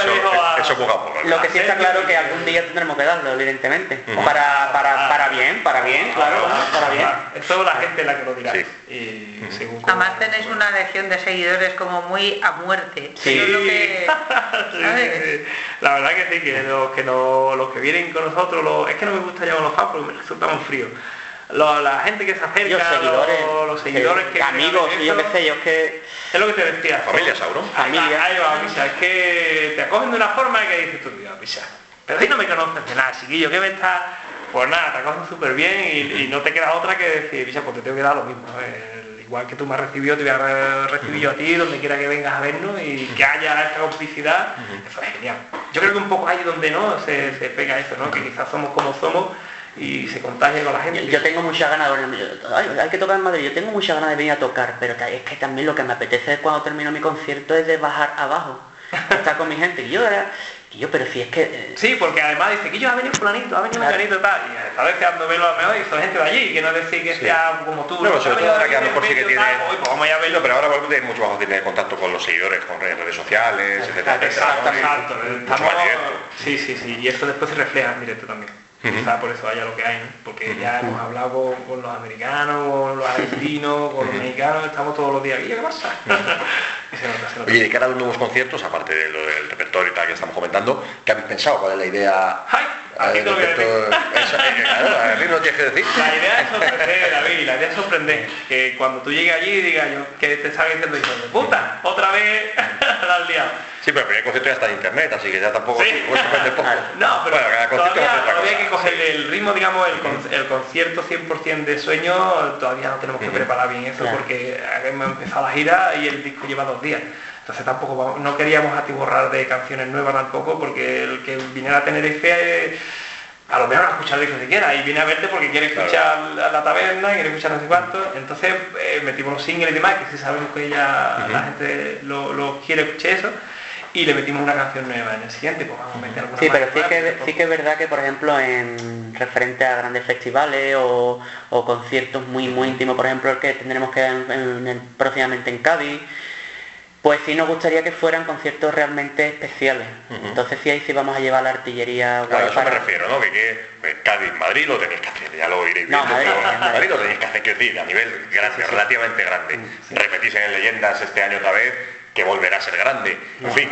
eso, poco a poco. Lo que sí está claro que algún día tendremos que darlo, evidentemente. Para, para, para bien, para bien, claro, para bien. Es toda la gente la que lo dirá. Y Además tenéis una legión de seguidores como muy a muerte. Sí. Lo que, La verdad que sí, que los que, no, los que vienen con nosotros, es que no me gusta llamar los fans porque me resulta muy frío la gente que se acerca, los seguidores, los, seguidores que, amigos, yo qué sé, yo que es lo que te decía. Familia, Sauron. Familia. Ahí va, es que te acogen de una forma que dices tú, tío, Pisa. Pero si no me conoces de nada, chiquillo, ¿qué me está? Pues nada, te acogen súper bien y, no te queda otra que decir, Pisa, pues te tengo que dar lo mismo. igual que tú me has recibido, te voy a recibir yo a ti, donde quiera que vengas a vernos y que haya esta complicidad, eso es genial. Yo creo que un poco ahí donde no se, se pega eso, ¿no? Que quizás somos como somos y se contagia con la gente. Yo, tengo mucha ganas, hay que tocar en Madrid, yo tengo mucha ganas de venir a tocar, pero es que también lo que me apetece cuando termino mi concierto es de bajar abajo, estar con mi gente. Y yo era, yo, pero si es que... Eh, sí, porque además dice que yo ha venido fulanito, ha venido claro. y tal, y está deseando verlo a lo mejor y son gente de allí, que no decir que sea como tú. No, sobre todo ahora que a lo mejor sí que tiene... pues vamos a verlo, pero ahora ejemplo mucho más fácil tener contacto con los seguidores, con redes sociales, etcétera, Exacto, exacto. Estamos... Sí, sí, sí, y eso después se refleja en directo también. Quizá por eso haya lo que hay, porque ya hemos hablado con, los americanos, con los argentinos, con los mexicanos, estamos todos los días aquí, ¿qué pasa? y se nota, se nota. Oye, de cara a los nuevos conciertos, aparte de lo del repertorio y tal que estamos comentando, ¿qué habéis pensado? ¿Cuál es la idea? ¡Ay! Aquí te lo voy a decir. no tienes que decir. La idea es sorprender, David, la idea es sorprender. Que cuando tú llegues allí digas yo, que te estaba diciendo, de puta, otra vez la has liado. Sí, pero el primer concierto ya está en internet, así que ya tampoco ¿Sí? poco. No, pero bueno, todavía, todavía hay que coger el ritmo, digamos, el, el concierto 100% de sueño, todavía no tenemos que preparar bien eso porque hemos empezado la gira y el disco lleva dos días. Entonces tampoco no queríamos atiborrar de canciones nuevas tampoco, porque el que viniera a Tenerife eh, a lo mejor a escuchar disco siquiera y viene a verte porque quiere escuchar la, taberna, quiere escuchar no sé cuánto. Entonces eh, metimos los singles y demás, que sí sabemos que ya la gente lo, quiere escuchar eso y le metimos una canción nueva en el siguiente, pues vamos a meter alguna Sí, pero sí que, sí que es verdad que, por ejemplo, en referente a grandes festivales o, conciertos muy muy íntimos, por ejemplo, el que tendremos que en, próximamente en Cádiz, pues sí nos gustaría que fueran conciertos realmente especiales. Entonces sí ahí sí vamos a llevar la artillería claro, eso me refiero, ¿no? Que, que Cádiz, Madrid lo tenéis que hacer, ya lo iréis viendo. No, Madrid, lo tenéis que hacer, quiero decir, a nivel grande, relativamente grande. Repetís en Leyendas este año otra vez, que volverá a ser grande. En fin,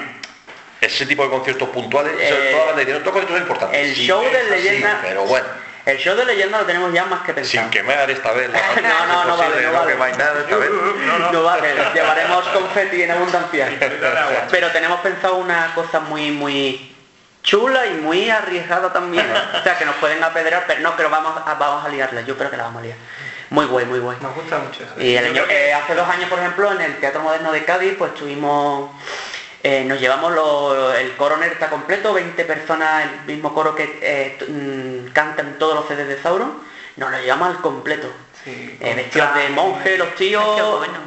ese tipo de conciertos puntuales, eh, toda la conciertos importantes. El show de Leyendas... pero bueno el show de leyenda lo tenemos ya más que pensado. Sin quemar esta vez la No, no, no vale, no, no vale. nada esta vez. No, vale, llevaremos confeti en abundancia. Pero tenemos pensado una cosa muy, muy chula y muy arriesgada también. O sea, que nos pueden apedrear, pero no, pero vamos a, vamos a liarla. Yo creo que la vamos a liar. Muy guay, muy guay. Nos gusta mucho eso. Y eh, hace dos años, por ejemplo, en el Teatro Moderno de Cádiz, pues tuvimos eh, nos llevamos el coro está completo, 20 personas, el mismo coro que eh, mm, cantan todos los CDs de Sauron, nos lo llevamos al completo. Eh, vestidos de monje, los tíos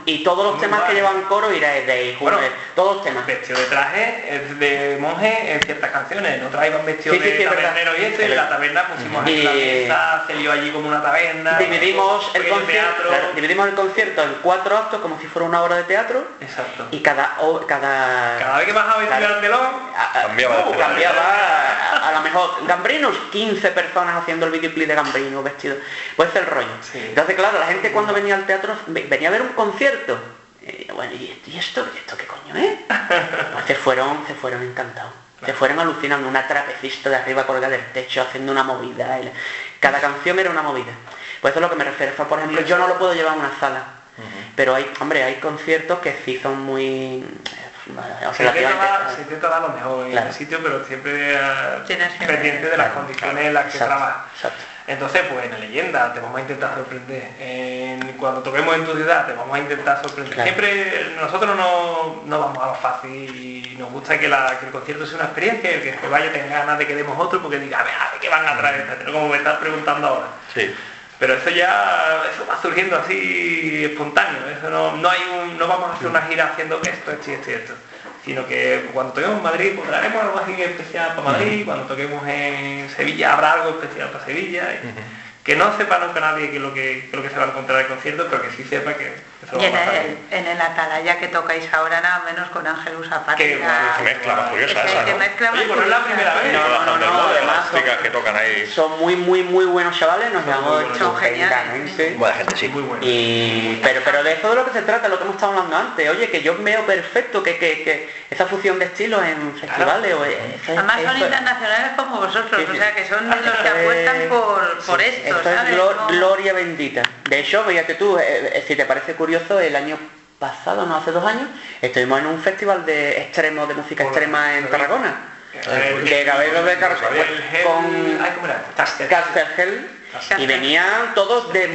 y todos los temas que llevan coro y de, de bueno, todos los temas. Vestido de traje de monje en ciertas canciones, en otras iban vestidos de tabernero y esto, y en la taberna pusimos y... la mesa, se dio allí como una taberna. Dividimos el concierto, dividimos el concierto en cuatro actos como si fuera una obra de teatro. Exacto. Y cada cada cada vez que bajaba el telón cambiaba, uh, cambiaba a, lo mejor Gambrinos, 15 personas haciendo el videoclip de Gambrinos vestidos. Puede ser el rollo claro, la gente cuando venía al teatro venía a ver un concierto. Y, bueno, ¿y, esto, esto qué coño es? Pues se fueron, se fueron encantados. Se fueron alucinando, una trapecista de arriba colgada del techo haciendo una movida. Cada canción era una movida. Pues eso es lo que me refiero. Por ejemplo, yo no lo puedo llevar a una sala. Pero hay, hombre, hay conciertos que sí son muy se, intenta dar, lo mejor en el sitio, pero siempre pendiente de las condiciones en las que trabaja. Entonces, pues en la leyenda te vamos a intentar sorprender. cuando toquemos en tu ciudad te vamos a intentar sorprender. Siempre nosotros no, vamos a lo fácil y nos gusta que, el concierto sea una experiencia, el que vaya tenga ganas de que demos otro porque diga, a ver, a ver qué van a traer, como me estás preguntando ahora. Sí. Pero eso ya eso va surgiendo así espontáneo, eso no, no hay un, no vamos a hacer una gira haciendo esto, esto y esto y esto sino que cuando toquemos en Madrid pues haremos algo así especial para Madrid, cuando toquemos en Sevilla habrá algo especial para Sevilla que no sepa nunca nadie que lo que, lo que se va a encontrar el concierto, pero que sí sepa que y en el, en el Atalaya que tocáis ahora nada menos con Ángel Usapati. Que mezcla más curiosa esa, ¿no? Mezcla Oye, pues no es la primera vez. No, no, no, no, además son, que tocan ahí. Son muy, muy, muy buenos chavales, nos llamamos estupendamente. Buena gente, sí. Muy bueno. Y, pero, pero de eso de lo que se trata, lo que hemos estado hablando antes, oye, que yo veo perfecto que, que, que esa fusión de estilos en festivales. O, Además son internacionales como vosotros, o sea que son los que apuestan por, por esto. Esto es gloria bendita. De hecho, fíjate tú, eh, eh, si te parece curioso, el año pasado, no hace dos años, estuvimos en un festival de extremo, de música extrema en Tarragona. de Gabello de Carlos con Castelgel y venían todos de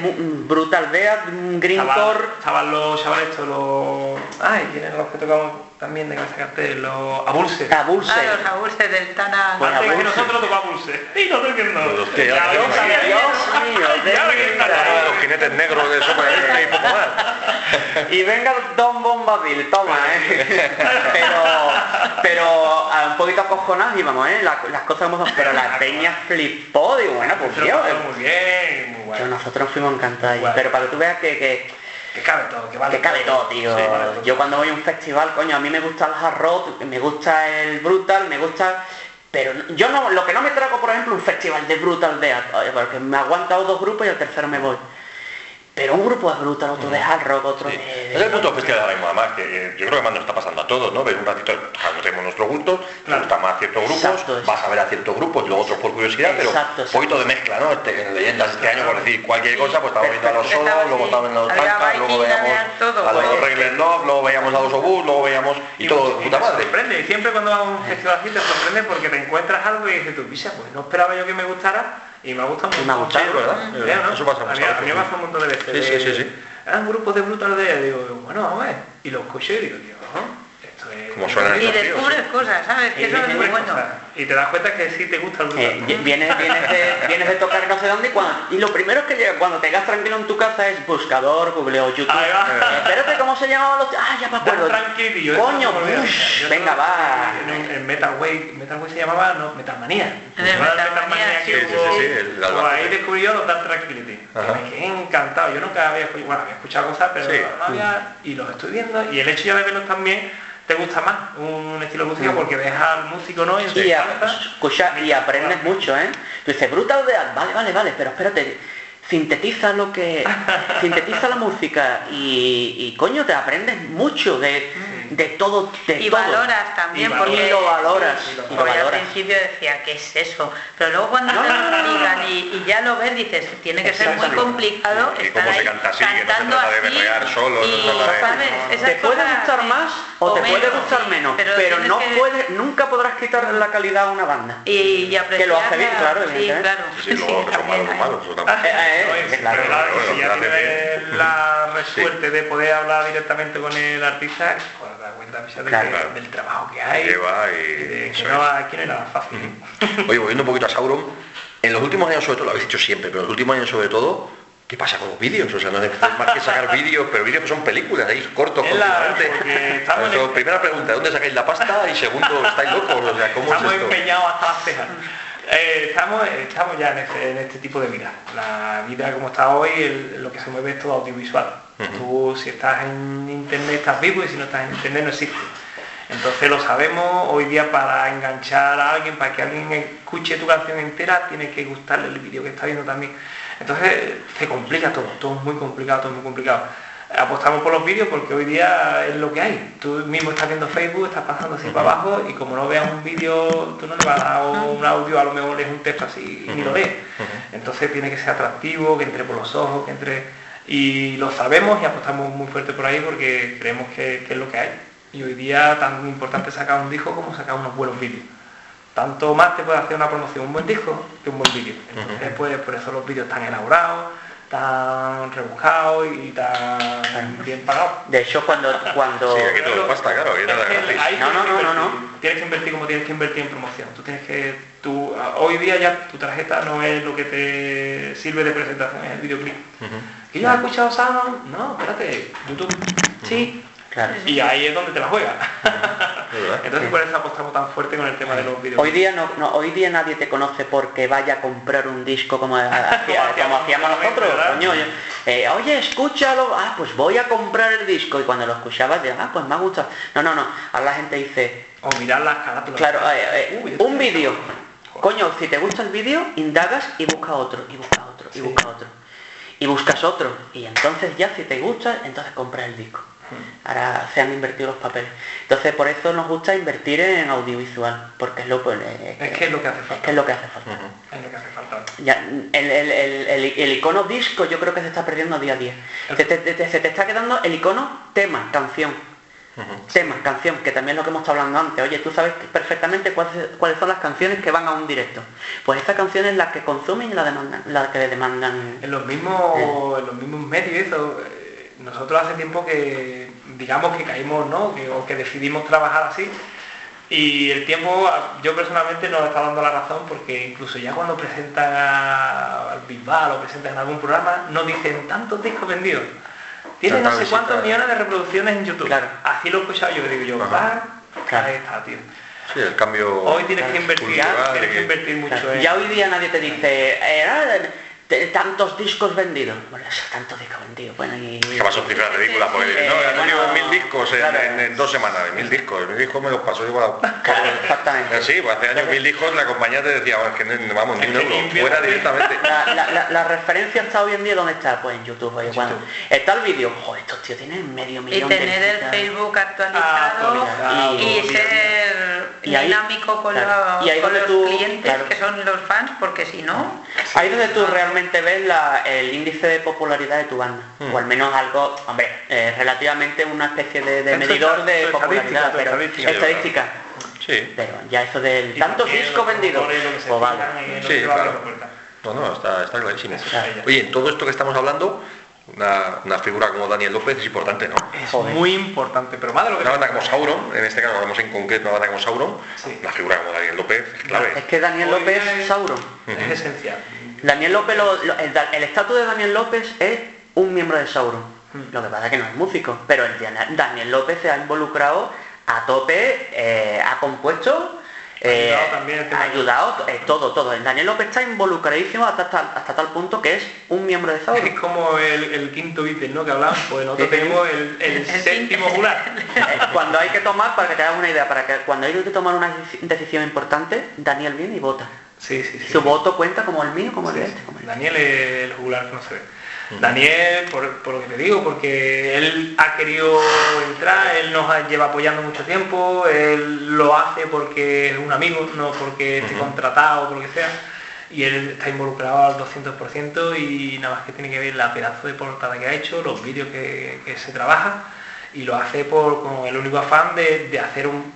Brutal Death, Greencore. Estaban los chavales estos, los. Ay, ¿quiénes los que tocamos también de cabeza cartel? Los Abulse. Abulse. Ah, los Abulse del Tana. Pues Antes que nosotros tocamos Abulse. Y no estoy viendo. Los que ya, Dios, mío, los jinetes negros de sopa y poco más. Y venga Don Bombadil, toma, eh. Pero, pero un poquito acojonados íbamos, eh. Las, cosas como son, pero la peña flipó, digo, bueno, pues Dios. Muy bien, muy bueno. Nosotros fuimos encantados. Pero para que tú veas que, que cabe todo, que vale. Que cabe todo, tío. Yo cuando voy a un festival, coño, a mí me gusta el hard rock, me gusta el brutal, me gusta. Pero yo no, lo que no me trago, por ejemplo, un festival de brutal de porque me ha aguantado dos grupos y al tercero me voy. Pero un grupo de brutal, otro de hard rock, otro de... Es el punto festival ahora mismo, además, que yo creo que más nos está pasando a todos, ¿no? Ver un ratito, no tenemos nuestros gustos, nos gusta más ciertos grupos, vas a ver a ciertos grupos, y luego otros por curiosidad, pero un poquito de mezcla, ¿no? Este, en leyendas este año, por decir cualquier cosa, pues estamos viendo a los solos, luego estamos viendo a los tancas, luego veíamos a los pues. Regler Love, luego veíamos a los obús, luego veíamos... Y, todo de puta madre. sorprende, y siempre cuando vas a un festival así te sorprende porque te encuentras algo y dices tú, pisa, pues no esperaba yo que me gustara y me ha gustado mucho. Me ha gustado, ¿verdad? Eso pasa mucho. A mí me pasa un montón de veces. Sí, sí, sí, sí. Eran grupos de brutal de digo, bueno, vamos a ver. Y lo escuché y digo, tío, Como suena Y descubres cosas, ¿sabes? Que y eso es muy bueno. cosas. Y te das cuenta que sí te gusta el Eh, vienes, vienes, de, vienes de tocar no sé dónde y, cuando- y lo primero que llega cuando te quedas tranquilo en tu casa es buscador, Google o YouTube. Eh, espérate, ¿cómo se llamaban los...? Ah, ya me acuerdo. Eso Coño, no me olvido. ush, Yo venga, va. En, en Metal Way, Metal Way se llamaba, no, Metal Manía. En el ¿No era Metal Manía, que sí, sí, sí, el Pues ahí descubrí yo los Dark Tranquility. Me quedé encantado. Yo nunca había escuchado, bueno, había escuchado cosas, pero Sí. no había, y los estoy viendo, y el hecho ya de verlos también te gusta más un estilo de música Mm. porque ves al músico, ¿no? Y te encanta. escucha, y aprendes mucho, ¿eh? Tú dices, Brutal Death, vale, vale, vale, pero espérate, sintetiza lo que... sintetiza la música y, y, coño, te aprendes mucho de, de todo, de Y todo. valoras también, Y porque... Y lo valoras, y lo y lo Porque al principio decía, ¿qué es eso? Pero luego cuando No, te lo no, no, explican no. y, y ya lo ves, dices, tiene que ser muy complicado Y estar cómo se ahí canta así, que no se cantando trata de así, berrear solo, no se y, trata de- ¿sabes? Esas Te puede gustar más o, te puede gustar sí, menos, pero, no que- puedes, nunca podrás quitarle la calidad a una banda. Y, y apreciar lo hace bien, la- claro, sí, evidentemente. claro. Sí, que claro, si ya que tienes la suerte de poder hablar directamente con el artista, cuenta fíjate, Claro. que- del trabajo que hay. Lleva y y de que no, aquí no nada fácil. Oye, volviendo un poquito a Sauron, en los últimos años sobre todo, lo habéis dicho siempre, pero en los últimos años sobre todo, ¿qué pasa con los vídeos? O sea, no es más que sacar vídeos, pero vídeos que son películas, ahí cortos Es la- continuamente. porque estamos en Eso, el- Primera pregunta, ¿de dónde sacáis la pasta? Y segundo, ¿estáis locos? O sea, ¿cómo Estamos es esto? empeñados hasta las cejas. Eh, estamos, estamos ya en este, en este tipo de vida. La vida como está hoy, el- lo que se mueve es todo audiovisual. Tú si estás en internet estás vivo y si no estás en internet no existe. Entonces lo sabemos, hoy día para enganchar a alguien, para que alguien escuche tu canción entera, tiene que gustarle el vídeo que está viendo también. Entonces se complica todo, todo es muy complicado, todo es muy complicado. Apostamos por los vídeos porque hoy día es lo que hay. Tú mismo estás viendo Facebook, estás pasando así para abajo y como no veas un vídeo, tú no le vas a dar un audio, a lo mejor es un texto así y ni lo ves. Entonces tiene que ser atractivo, que entre por los ojos, que entre... Y lo sabemos y apostamos muy fuerte por ahí porque creemos que, que es lo que hay. Y hoy día tan importante sacar un disco como sacar unos buenos vídeos. Tanto más te puede hacer una promoción un buen disco que un buen vídeo. Entonces, pues, por eso los vídeos tan elaborados, tan rebuscados y tan bien pagados. De hecho, cuando... cuando Sí, aquí todo es pasta, claro, aquí nada Es que gratis. ahí No, tienes no, que no, no, invertir. Tienes que invertir como tienes que invertir en promoción. Tú tienes que, tú, hoy día ya tu tarjeta no es lo que te sirve de presentación, es el videoclip. ¿Que yo he escuchado Sound? No, espérate, YouTube. Sí. Claro. Y ahí es donde te la juegas. Entonces por eso apostamos tan fuerte con el tema de los videoclips. Hoy día no, no, hoy día nadie te conoce porque vaya a comprar un disco como, hacía- como hacíamos nosotros, coño. eh, oye, escúchalo, ah, pues voy a comprar el disco y cuando lo escuchabas, dices, ah, pues me ha gustado. No, no, no. Ahora la gente dice, O mirar las carátulas. claro, eh, eh, Uy, esto un vídeo. Coño, si te gusta el vídeo, indagas y busca otro, y busca otro, y Sí. busca otro. Y buscas otro. Y entonces ya si te gusta, entonces compras el disco. Ahora se han invertido los papeles. Entonces por eso nos gusta invertir en audiovisual, porque es lo, pues, eh, Es que es lo que hace es falta. que es lo que hace falta. Es lo que hace falta. Ya, el, el- el- el- el icono disco yo creo que se está perdiendo día a día. Se te, te- se te está quedando el icono tema, canción. Tema, canción, que también es lo que hemos estado hablando antes. Oye, tú sabes perfectamente cuáles, cuáles son las canciones que van a un directo. Pues esta canción es la que consumen y la demandan, la que le demandan. En los mismos, en los mismos medios eso, eh, nosotros hace tiempo que, digamos que caímos, ¿no? Que, o que decidimos trabajar así. Y el tiempo, yo personalmente nos está dando la razón porque incluso ya cuando presentan al Bisbal o presentan en algún programa, no dicen tantos discos vendidos. Tiene no sé cuántos millones de reproducciones en YouTube. Claro. Así lo he escuchado yo, digo yo, va, Claro. ahí está, tío. Sí, el cambio... Hoy tienes que invertir, cultural tienes que invertir mucho Claro, en... Ya hoy día nadie te dice, eh, tantos discos vendidos. Bueno, eso, tantos discos vendidos. Bueno, y... Que va son cifras ridículas porque Eh, no, han tenido bueno, mil discos en, claro. en- en dos semanas, mil discos, mil discos me los pasó igual. Claro, exactamente. Sí, pues hace años mil discos la compañía te decía, "Bueno, es que no, vamos, ni un euro, fuera directamente. La, la, la, la referencia está hoy en día ¿dónde está? Pues en YouTube, oye, cuando YouTube. está el vídeo, joder, estos tíos tienen medio Y millón de tener el. Facebook actualizado Actualizado, y bien. ser Y ahí- dinámico con, claro. los, Y ahí con donde los tú- clientes claro. que son los fans, porque si no, Ahí donde tú realmente ves la- el índice de popularidad de tu banda. Hmm. O al menos algo, hombre, eh, relativamente una especie de, medidor de popularidad, estadística, pero estadística. estadística. Sí, Pero ya eso del lo que se pues vale. Sí, que va a claro. la no, no, está, está clarísimo. Oye, en todo esto que estamos hablando, Una, figura como Daniel López es importante, ¿no? Es muy importante, pero más de lo que... Una banda como Sauron, en este caso hablamos en concreto una banda como Sauron, una figura como Daniel López es clave. Es que Daniel López es Sauron. Es esencial. Daniel López, el estatus de Daniel López es un miembro de Sauron. Lo que pasa es que no es músico, pero el Daniel López se ha involucrado a tope, eh, ha compuesto eh, ha ayudado eh, todo, todo. El Daniel López está involucradísimo hasta, hasta, tal punto que es un miembro de Sauron. Es como el, quinto Beatle, ¿no? Que hablamos, pues nosotros tenemos el, séptimo jugar. cuando hay que tomar, para que te hagas una idea, para que cuando hay que tomar una decisión importante, Daniel viene y vota. Sí, sí, sí. Su voto cuenta como el mío, como el de este. Daniel es el jugular que no se ve. Daniel, por, lo que te digo, porque él ha querido entrar, él nos lleva apoyando mucho tiempo, él lo hace porque es un amigo, no porque esté contratado o por lo que sea, y él está involucrado al 200% y nada más que tiene que ver la pedazo de portada que ha hecho, los vídeos que, se trabaja, y lo hace por con el único afán de, hacer un,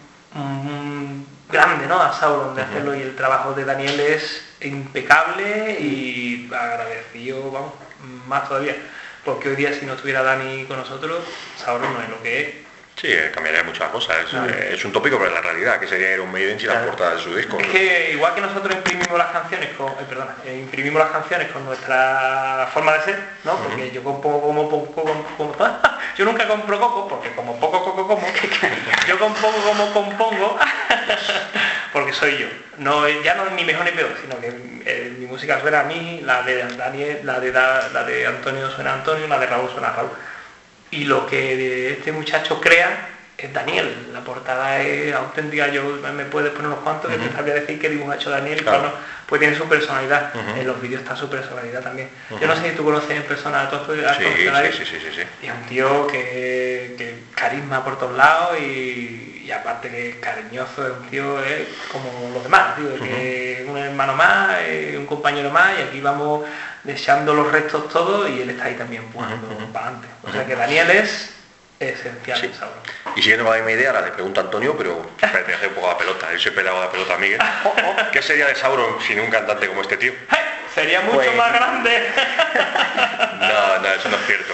grande, ¿no? A Sauron, de hacerlo, y el trabajo de Daniel es impecable y agradecido, vamos más todavía, porque hoy día si no estuviera Dani con nosotros, Sauron no es lo que es. Sí, eh, cambiaría muchas cosas. Eh, es, un tópico, pero es la realidad, que sería Iron Maiden sin las portadas de su disco. Es que igual que nosotros imprimimos las canciones con, eh, perdona, imprimimos las canciones con nuestra forma de ser, ¿no? Porque yo compongo como poco, como, yo nunca compro coco, porque como poco coco como, yo compongo como compongo, porque soy yo. No, ya no es ni mejor ni peor, sino que mi música suena a mí, la de Daniel, la de, la de Antonio suena a Antonio, la de Raúl suena a Raúl y lo que este muchacho crea es Daniel. La portada es auténtica, yo me puedes poner unos cuantos que te sabría decir que dibujo ha hecho Daniel y cuando pues tiene su personalidad. En los vídeos está su personalidad también. Yo no sé si tú conoces en persona a todos sí, sí, sí, sí, Y es un tío que, que carisma por todos lados y, aparte que cariñoso, es un tío es como los demás, tío, que un hermano más, un compañero más y aquí vamos deseando los restos todos y él está ahí también empujando para adelante. O sea que Daniel es esencial en Sauron. Y siguiendo la misma idea, la le pregunta Antonio, pero espérate, hace un poco la pelota, él se pegaba la pelota a Miguel. ¿Qué sería de Sauron sin un cantante como este tío? Sería mucho pues- más grande. Eso no es cierto.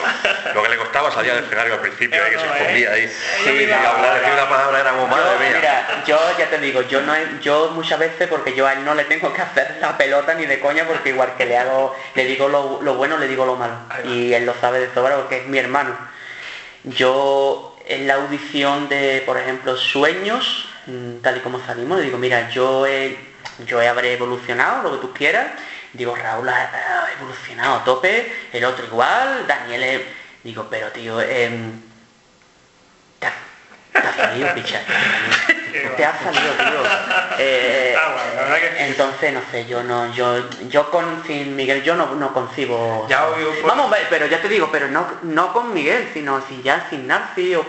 Lo que le costaba salía del escenario al principio, ahí, que se escondía ahí. Sí, hablar, decir una palabra era madre mía. Mira, yo ya te digo, yo no yo muchas veces porque yo a él no le tengo que hacer la pelota ni de coña porque igual que le hago, le digo lo, lo bueno, le digo lo malo. Y él lo sabe de sobra porque es mi hermano. Yo en la audición de, por ejemplo, Sueños, mm, tal y como salimos, le digo, mira, yo he, yo habré evolucionado, lo que tú quieras. Digo, Raúl ha, evolucionado a tope, el otro igual, Daniel, digo, pero tío, eh, te ha salido, picha. Te ha salido, tío. Eh, entonces, no sé, yo no, yo, yo con sin Miguel yo no, no concibo. Ya, obvio, pues. Vamos, pero ya te digo, pero no, no con Miguel, sino si ya sin Narci o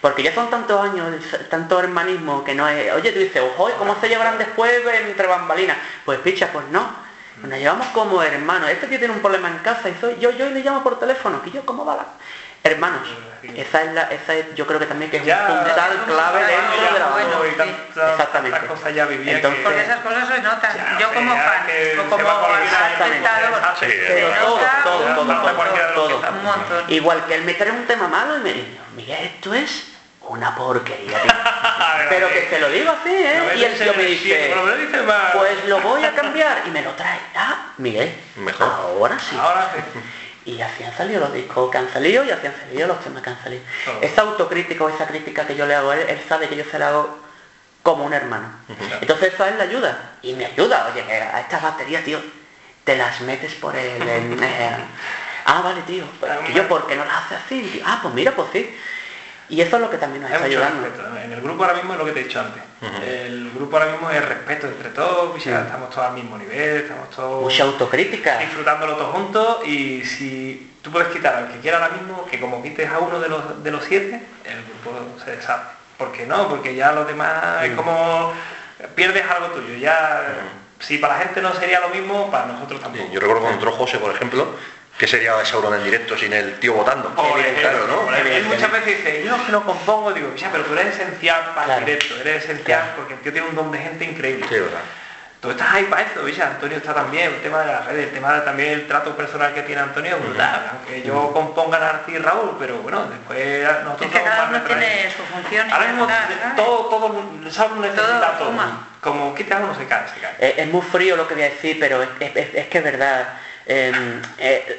porque ya son tantos años, tanto hermanismo que no es. Oye, tú dices, ojo, ¿cómo se llevarán después entre bambalinas? Pues picha, pues no. Nos llevamos como hermanos. Este tío tiene un problema en casa y soy yo, yo le llamo por teléfono, que yo, ¿cómo va la? Hermanos, esa es la, esa es, yo creo que también que es un fundamental clave dentro de la bueno, Exactamente. Cosas ya Entonces, porque esas cosas se notan. yo como fan, o como pero todo, todo, todo, todo, un montón. Igual que el meter en un tema malo y me dice, Miguel, esto es una porquería, Pero que te lo digo así, ¿eh? y el tío me dice, pues lo voy a cambiar y me lo trae. Ah, Miguel, mejor. Ahora sí. Ahora sí. Y así han salido los discos que han salido y así han salido los temas que han salido. Esa autocrítica o esa crítica que yo le hago a él, él sabe que yo se la hago como un hermano. Entonces eso a él le ayuda. Y me ayuda, oye, a estas baterías, tío, te las metes por el... Eh, ah, vale, tío. Pues, yo, ¿por qué no las hace así? Ah, pues mira, pues sí. Y eso es lo que también nos está ayudando. En el grupo ahora mismo es lo que te he dicho antes. El grupo ahora mismo es respeto entre todos, estamos todos al mismo nivel, estamos todos... Mucha autocrítica. Disfrutándolo todos juntos y si tú puedes quitar al que quiera ahora mismo, que como quites a uno de los, de los siete, el grupo se deshace. ¿Por qué no? Porque ya los demás es como pierdes algo tuyo. Ya, si para la gente no sería lo mismo, para nosotros tampoco. Yo recuerdo cuando entró José, por ejemplo, ¿Qué sería de Sauron en directo sin el tío votando? claro, ¿no? Él muchas veces dice, yo que no compongo, digo, ya, pero tú eres esencial para el directo, eres esencial porque el tío tiene un don de gente increíble. Sí, ¿verdad? tú estás ahí para eso, ¿viste? Antonio está también, el tema de las redes, el tema de, también el trato personal que tiene Antonio es brutal, aunque yo componga Narci y Raúl, pero bueno, después nosotros Es que cada uno tiene Ahora mismo ¿sabes? todo, todo, Sauron necesita todo. suma. Como quita uno se cae, se cae. Es, es muy frío lo que voy a decir, pero es- es- es que es verdad. Eh, eh,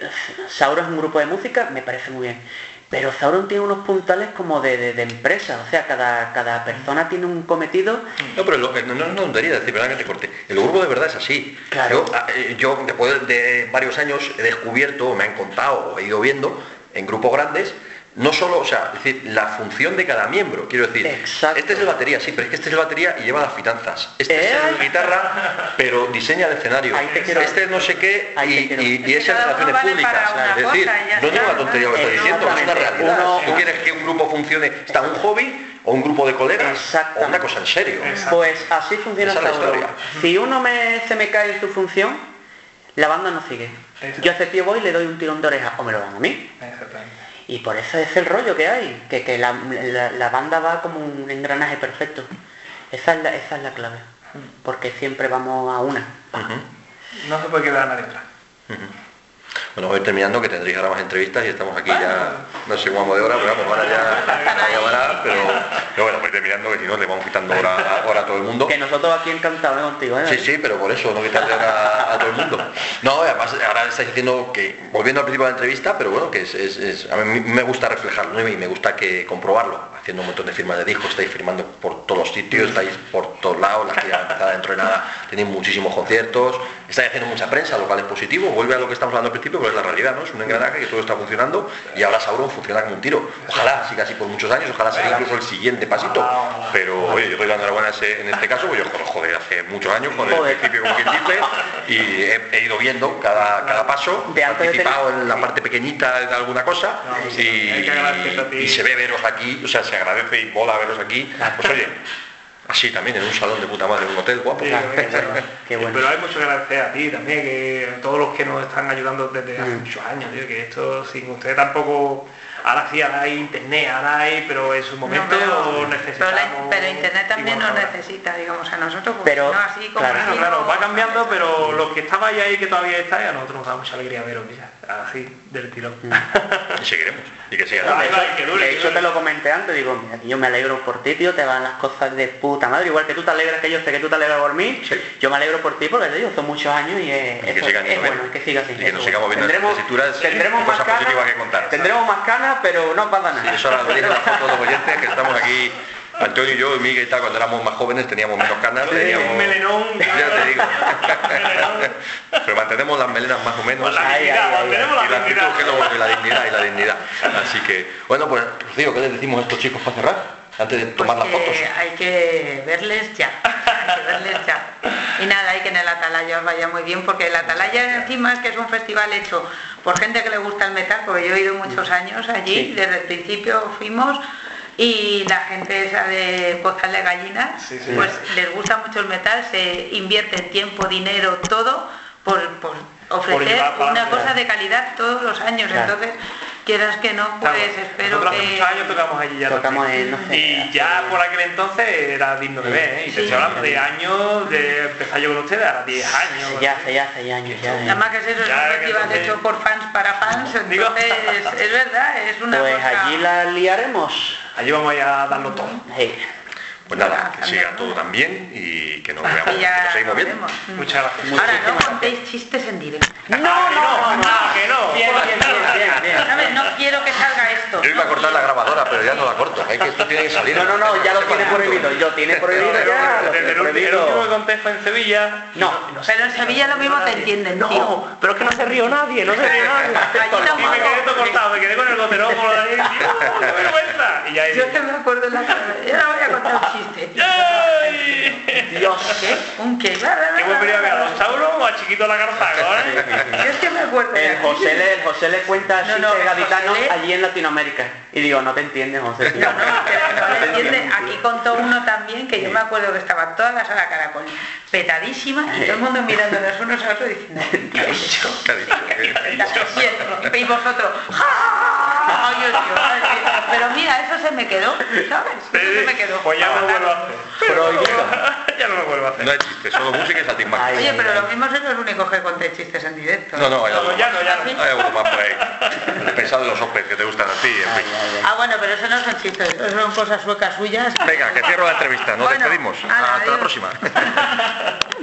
Sauron es un grupo de música, me parece muy bien. Pero Sauron tiene unos puntales como de, de- de empresa, o sea, cada, cada persona tiene un cometido. No, pero lo- no, no una tontería decir, perdón que te. El grupo de verdad es así. Claro. Yo, ah, eh, yo, después de varios años he descubierto, me han contado, o he ido viendo en grupos grandes, no solo, o sea, es decir, la función de cada miembro. Quiero decir, Exacto. este es el batería, sí, pero es que este es el batería y lleva las finanzas. Este es el ¿Eh? guitarra, pero diseña el escenario. Ahí te quiero- este es no sé qué y, y, y Es en relaciones vale públicas. es decir, no es una tontería lo que estoy diciendo, es una realidad. Uno- Tú quieres que un grupo funcione, está un hobby o un grupo de colegas o una cosa en serio. Pues así funciona Esa la historia. Si uno me, se me cae en su función, la banda no sigue. Yo a ese tío voy y le doy un tirón de oreja, o me lo dan a mí. Exactamente. Y por eso es el rollo que hay, que, que la, la- la banda va como un engranaje perfecto. Esa es la, esa es la clave. Porque siempre vamos a una. No se puede quedar nadie atrás. Ujú. Bueno, voy terminando, que tendréis ahora más entrevistas y estamos aquí ya, no sé vamos de hora, pero vamos, ahora ya llamará, pero, pero bueno, voy terminando, que si no le vamos quitando hora, hora a todo el mundo. Que nosotros aquí encantados contigo, ¿eh? Sí, sí, pero por eso, no quitarle hora a todo el mundo. No, además ahora estáis diciendo que, volviendo al principio de la entrevista, pero bueno, que es, es- es- a mí me gusta reflejarlo ¿no? y me gusta que comprobarlo, haciendo un montón de firmas de discos, estáis firmando por todos los sitios, estáis por todos lados, la gira empezada dentro de nada, tenéis muchísimos conciertos, estáis haciendo mucha prensa, lo cual es positivo, vuelve a lo que estamos hablando al principio, pero es la realidad, ¿no? Es un engranaje que todo está funcionando y ahora Sauron funciona como un tiro. Ojalá siga así por muchos años, ojalá sea incluso el siguiente pasito. Pero oye, yo doy la enhorabuena en este caso, pues yo conozco de hace muchos años, con el Joder. principio como quien dice, y he, he ido viendo cada, cada paso, De he participado en la parte pequeñita de alguna cosa, y, y se ve veros aquí, o sea, se agradece y mola veros aquí, pues oye, así también en un salón de puta madre, en un hotel guapo. Sí, Qué bueno, qué bueno. Pero hay mucho que agradecer a ti también, que a todos los que nos están ayudando desde hace Mm. muchos años, tío, que esto sin ustedes tampoco, ahora sí, ahora hay internet, ahora hay, pero en su momento No, pero, necesitamos... pero la- pero internet también nos necesita, digamos, a nosotros, porque Pero, no, así como claro, Claro, así claro, no- va cambiando, pero los que estabais ahí que todavía estáis, a nosotros nos da mucha alegría veros, mira, así, del tirón. Y seguiremos, y que siga. No, de hecho, hecho te lo comenté antes, digo, mira, yo me alegro por ti, tío, te van las cosas de puta madre, igual que tú te alegras que yo sé que tú te alegras por mí, Sí. yo me alegro por ti porque te digo, son muchos años y es, Y que eso sigan es bueno, que siga así. Y que nos sigamos viendo en tendremos, tendremos más cosas positivas que contar. tendremos más canas, pero no pasa nada. Y eso ahora lo la foto de los oyentes, que estamos aquí, Antonio y yo, y Miguel y tal, cuando éramos más jóvenes teníamos menos canas, teníamos... Un melenón, Ya te digo. Pero mantenemos las melenas más o menos. La dignidad, mantenemos y la la actitud dignidad. que es lo bueno, y la dignidad y la dignidad. Así que, bueno, pues, Rocío, ¿qué les decimos a estos chicos para cerrar? Antes de Pues tomar las que fotos. hay que verles ya, hay que verles ya. Y nada, hay que en el Atalaya os vaya muy bien, porque el Atalaya encima es que es un festival hecho por gente que le gusta el metal, porque yo he ido muchos años allí, Sí. desde el principio fuimos, y la gente esa de Pozal de Gallinas, Sí, sí. pues les gusta mucho el metal, se invierte tiempo, dinero, todo, por, por ofrecer una cosa de calidad todos los años. Claro. Entonces, quieras que no, pues Claro, espero Nosotros hace que... muchos años tocamos allí ya. Tocamos también. en, no sé, Y ya por aquel entonces era digno de ver, ¿eh? Y te Sí. estoy hablando de años, de empezar yo con ustedes a 10 años. Ya hace, ya hace años, ya. eh. Además que es eso, es Ya, un que festival entonces- hecho por fans para fans, entonces es verdad, es una Pues cosa... allí la liaremos. Allí vamos a ir a darlo todo. Sí. Pues nada, que siga todo tan bien y que nos veamos, Y que ya nos seguimos viendo. Muchas gracias. Ahora, no contéis chistes en directo. No, no, no, no. ah, que no. Bien, bien, bien, bien, bien. ¿Sabes? No quiero que salga esto. Yo iba a cortar la grabadora, pero ya no la corto. Hay que esto tiene que salir. No, no, no, ya lo Sepa tiene prohibido. Yo tiene prohibido Pero, ya. lo el, prohibido. último que conté fue en Sevilla. No. Pero en Sevilla lo mismo te entienden, tío. No, pero es que no se rió nadie, no se rió nadie. Allí me quedé todo cortado, me quedé con el de ahí. ¡Dios, qué vergüenza! Y ya Yo que me acuerdo en la cabeza. Yo no voy a contar ¡Ay! Dios. ¿Qué? ¿Un qué? ¿Qué hemos venido a ver? ¿A los sauros o a Chiquito la Garzaga, eh? Yo es que me acuerdo. El. José le, el José le cuenta No, no, gaditanos allí en Latinoamérica. Y digo, no te entienden, José. Tío, no, no, no, no, entiende. Aquí contó uno también que yo me acuerdo que estaba toda la sala caracol petadísima y todo el mundo mirándonos unos a otros diciendo, ¿qué ha dicho? ¿Qué ha dicho? Y vosotros, ¡Ja! Dios, Dios, pero mira, eso se me quedó, ¿sabes? Eso se me quedó. Pues ya no lo vuelvo a hacer. Ya no lo vuelvo a hacer. No hay chistes, solo música y saltimbanqui. Oye, pero los mismos son los únicos que conté chistes en directo. No, no, ya no, ya no. Hay alguno más por ahí. Pensado en los hombres que te gustan a ti, en fin. Ah, bueno, pero eso no son chistes, eso son cosas suecas suyas. Venga, que cierro la entrevista, nos despedimos. Hasta la próxima.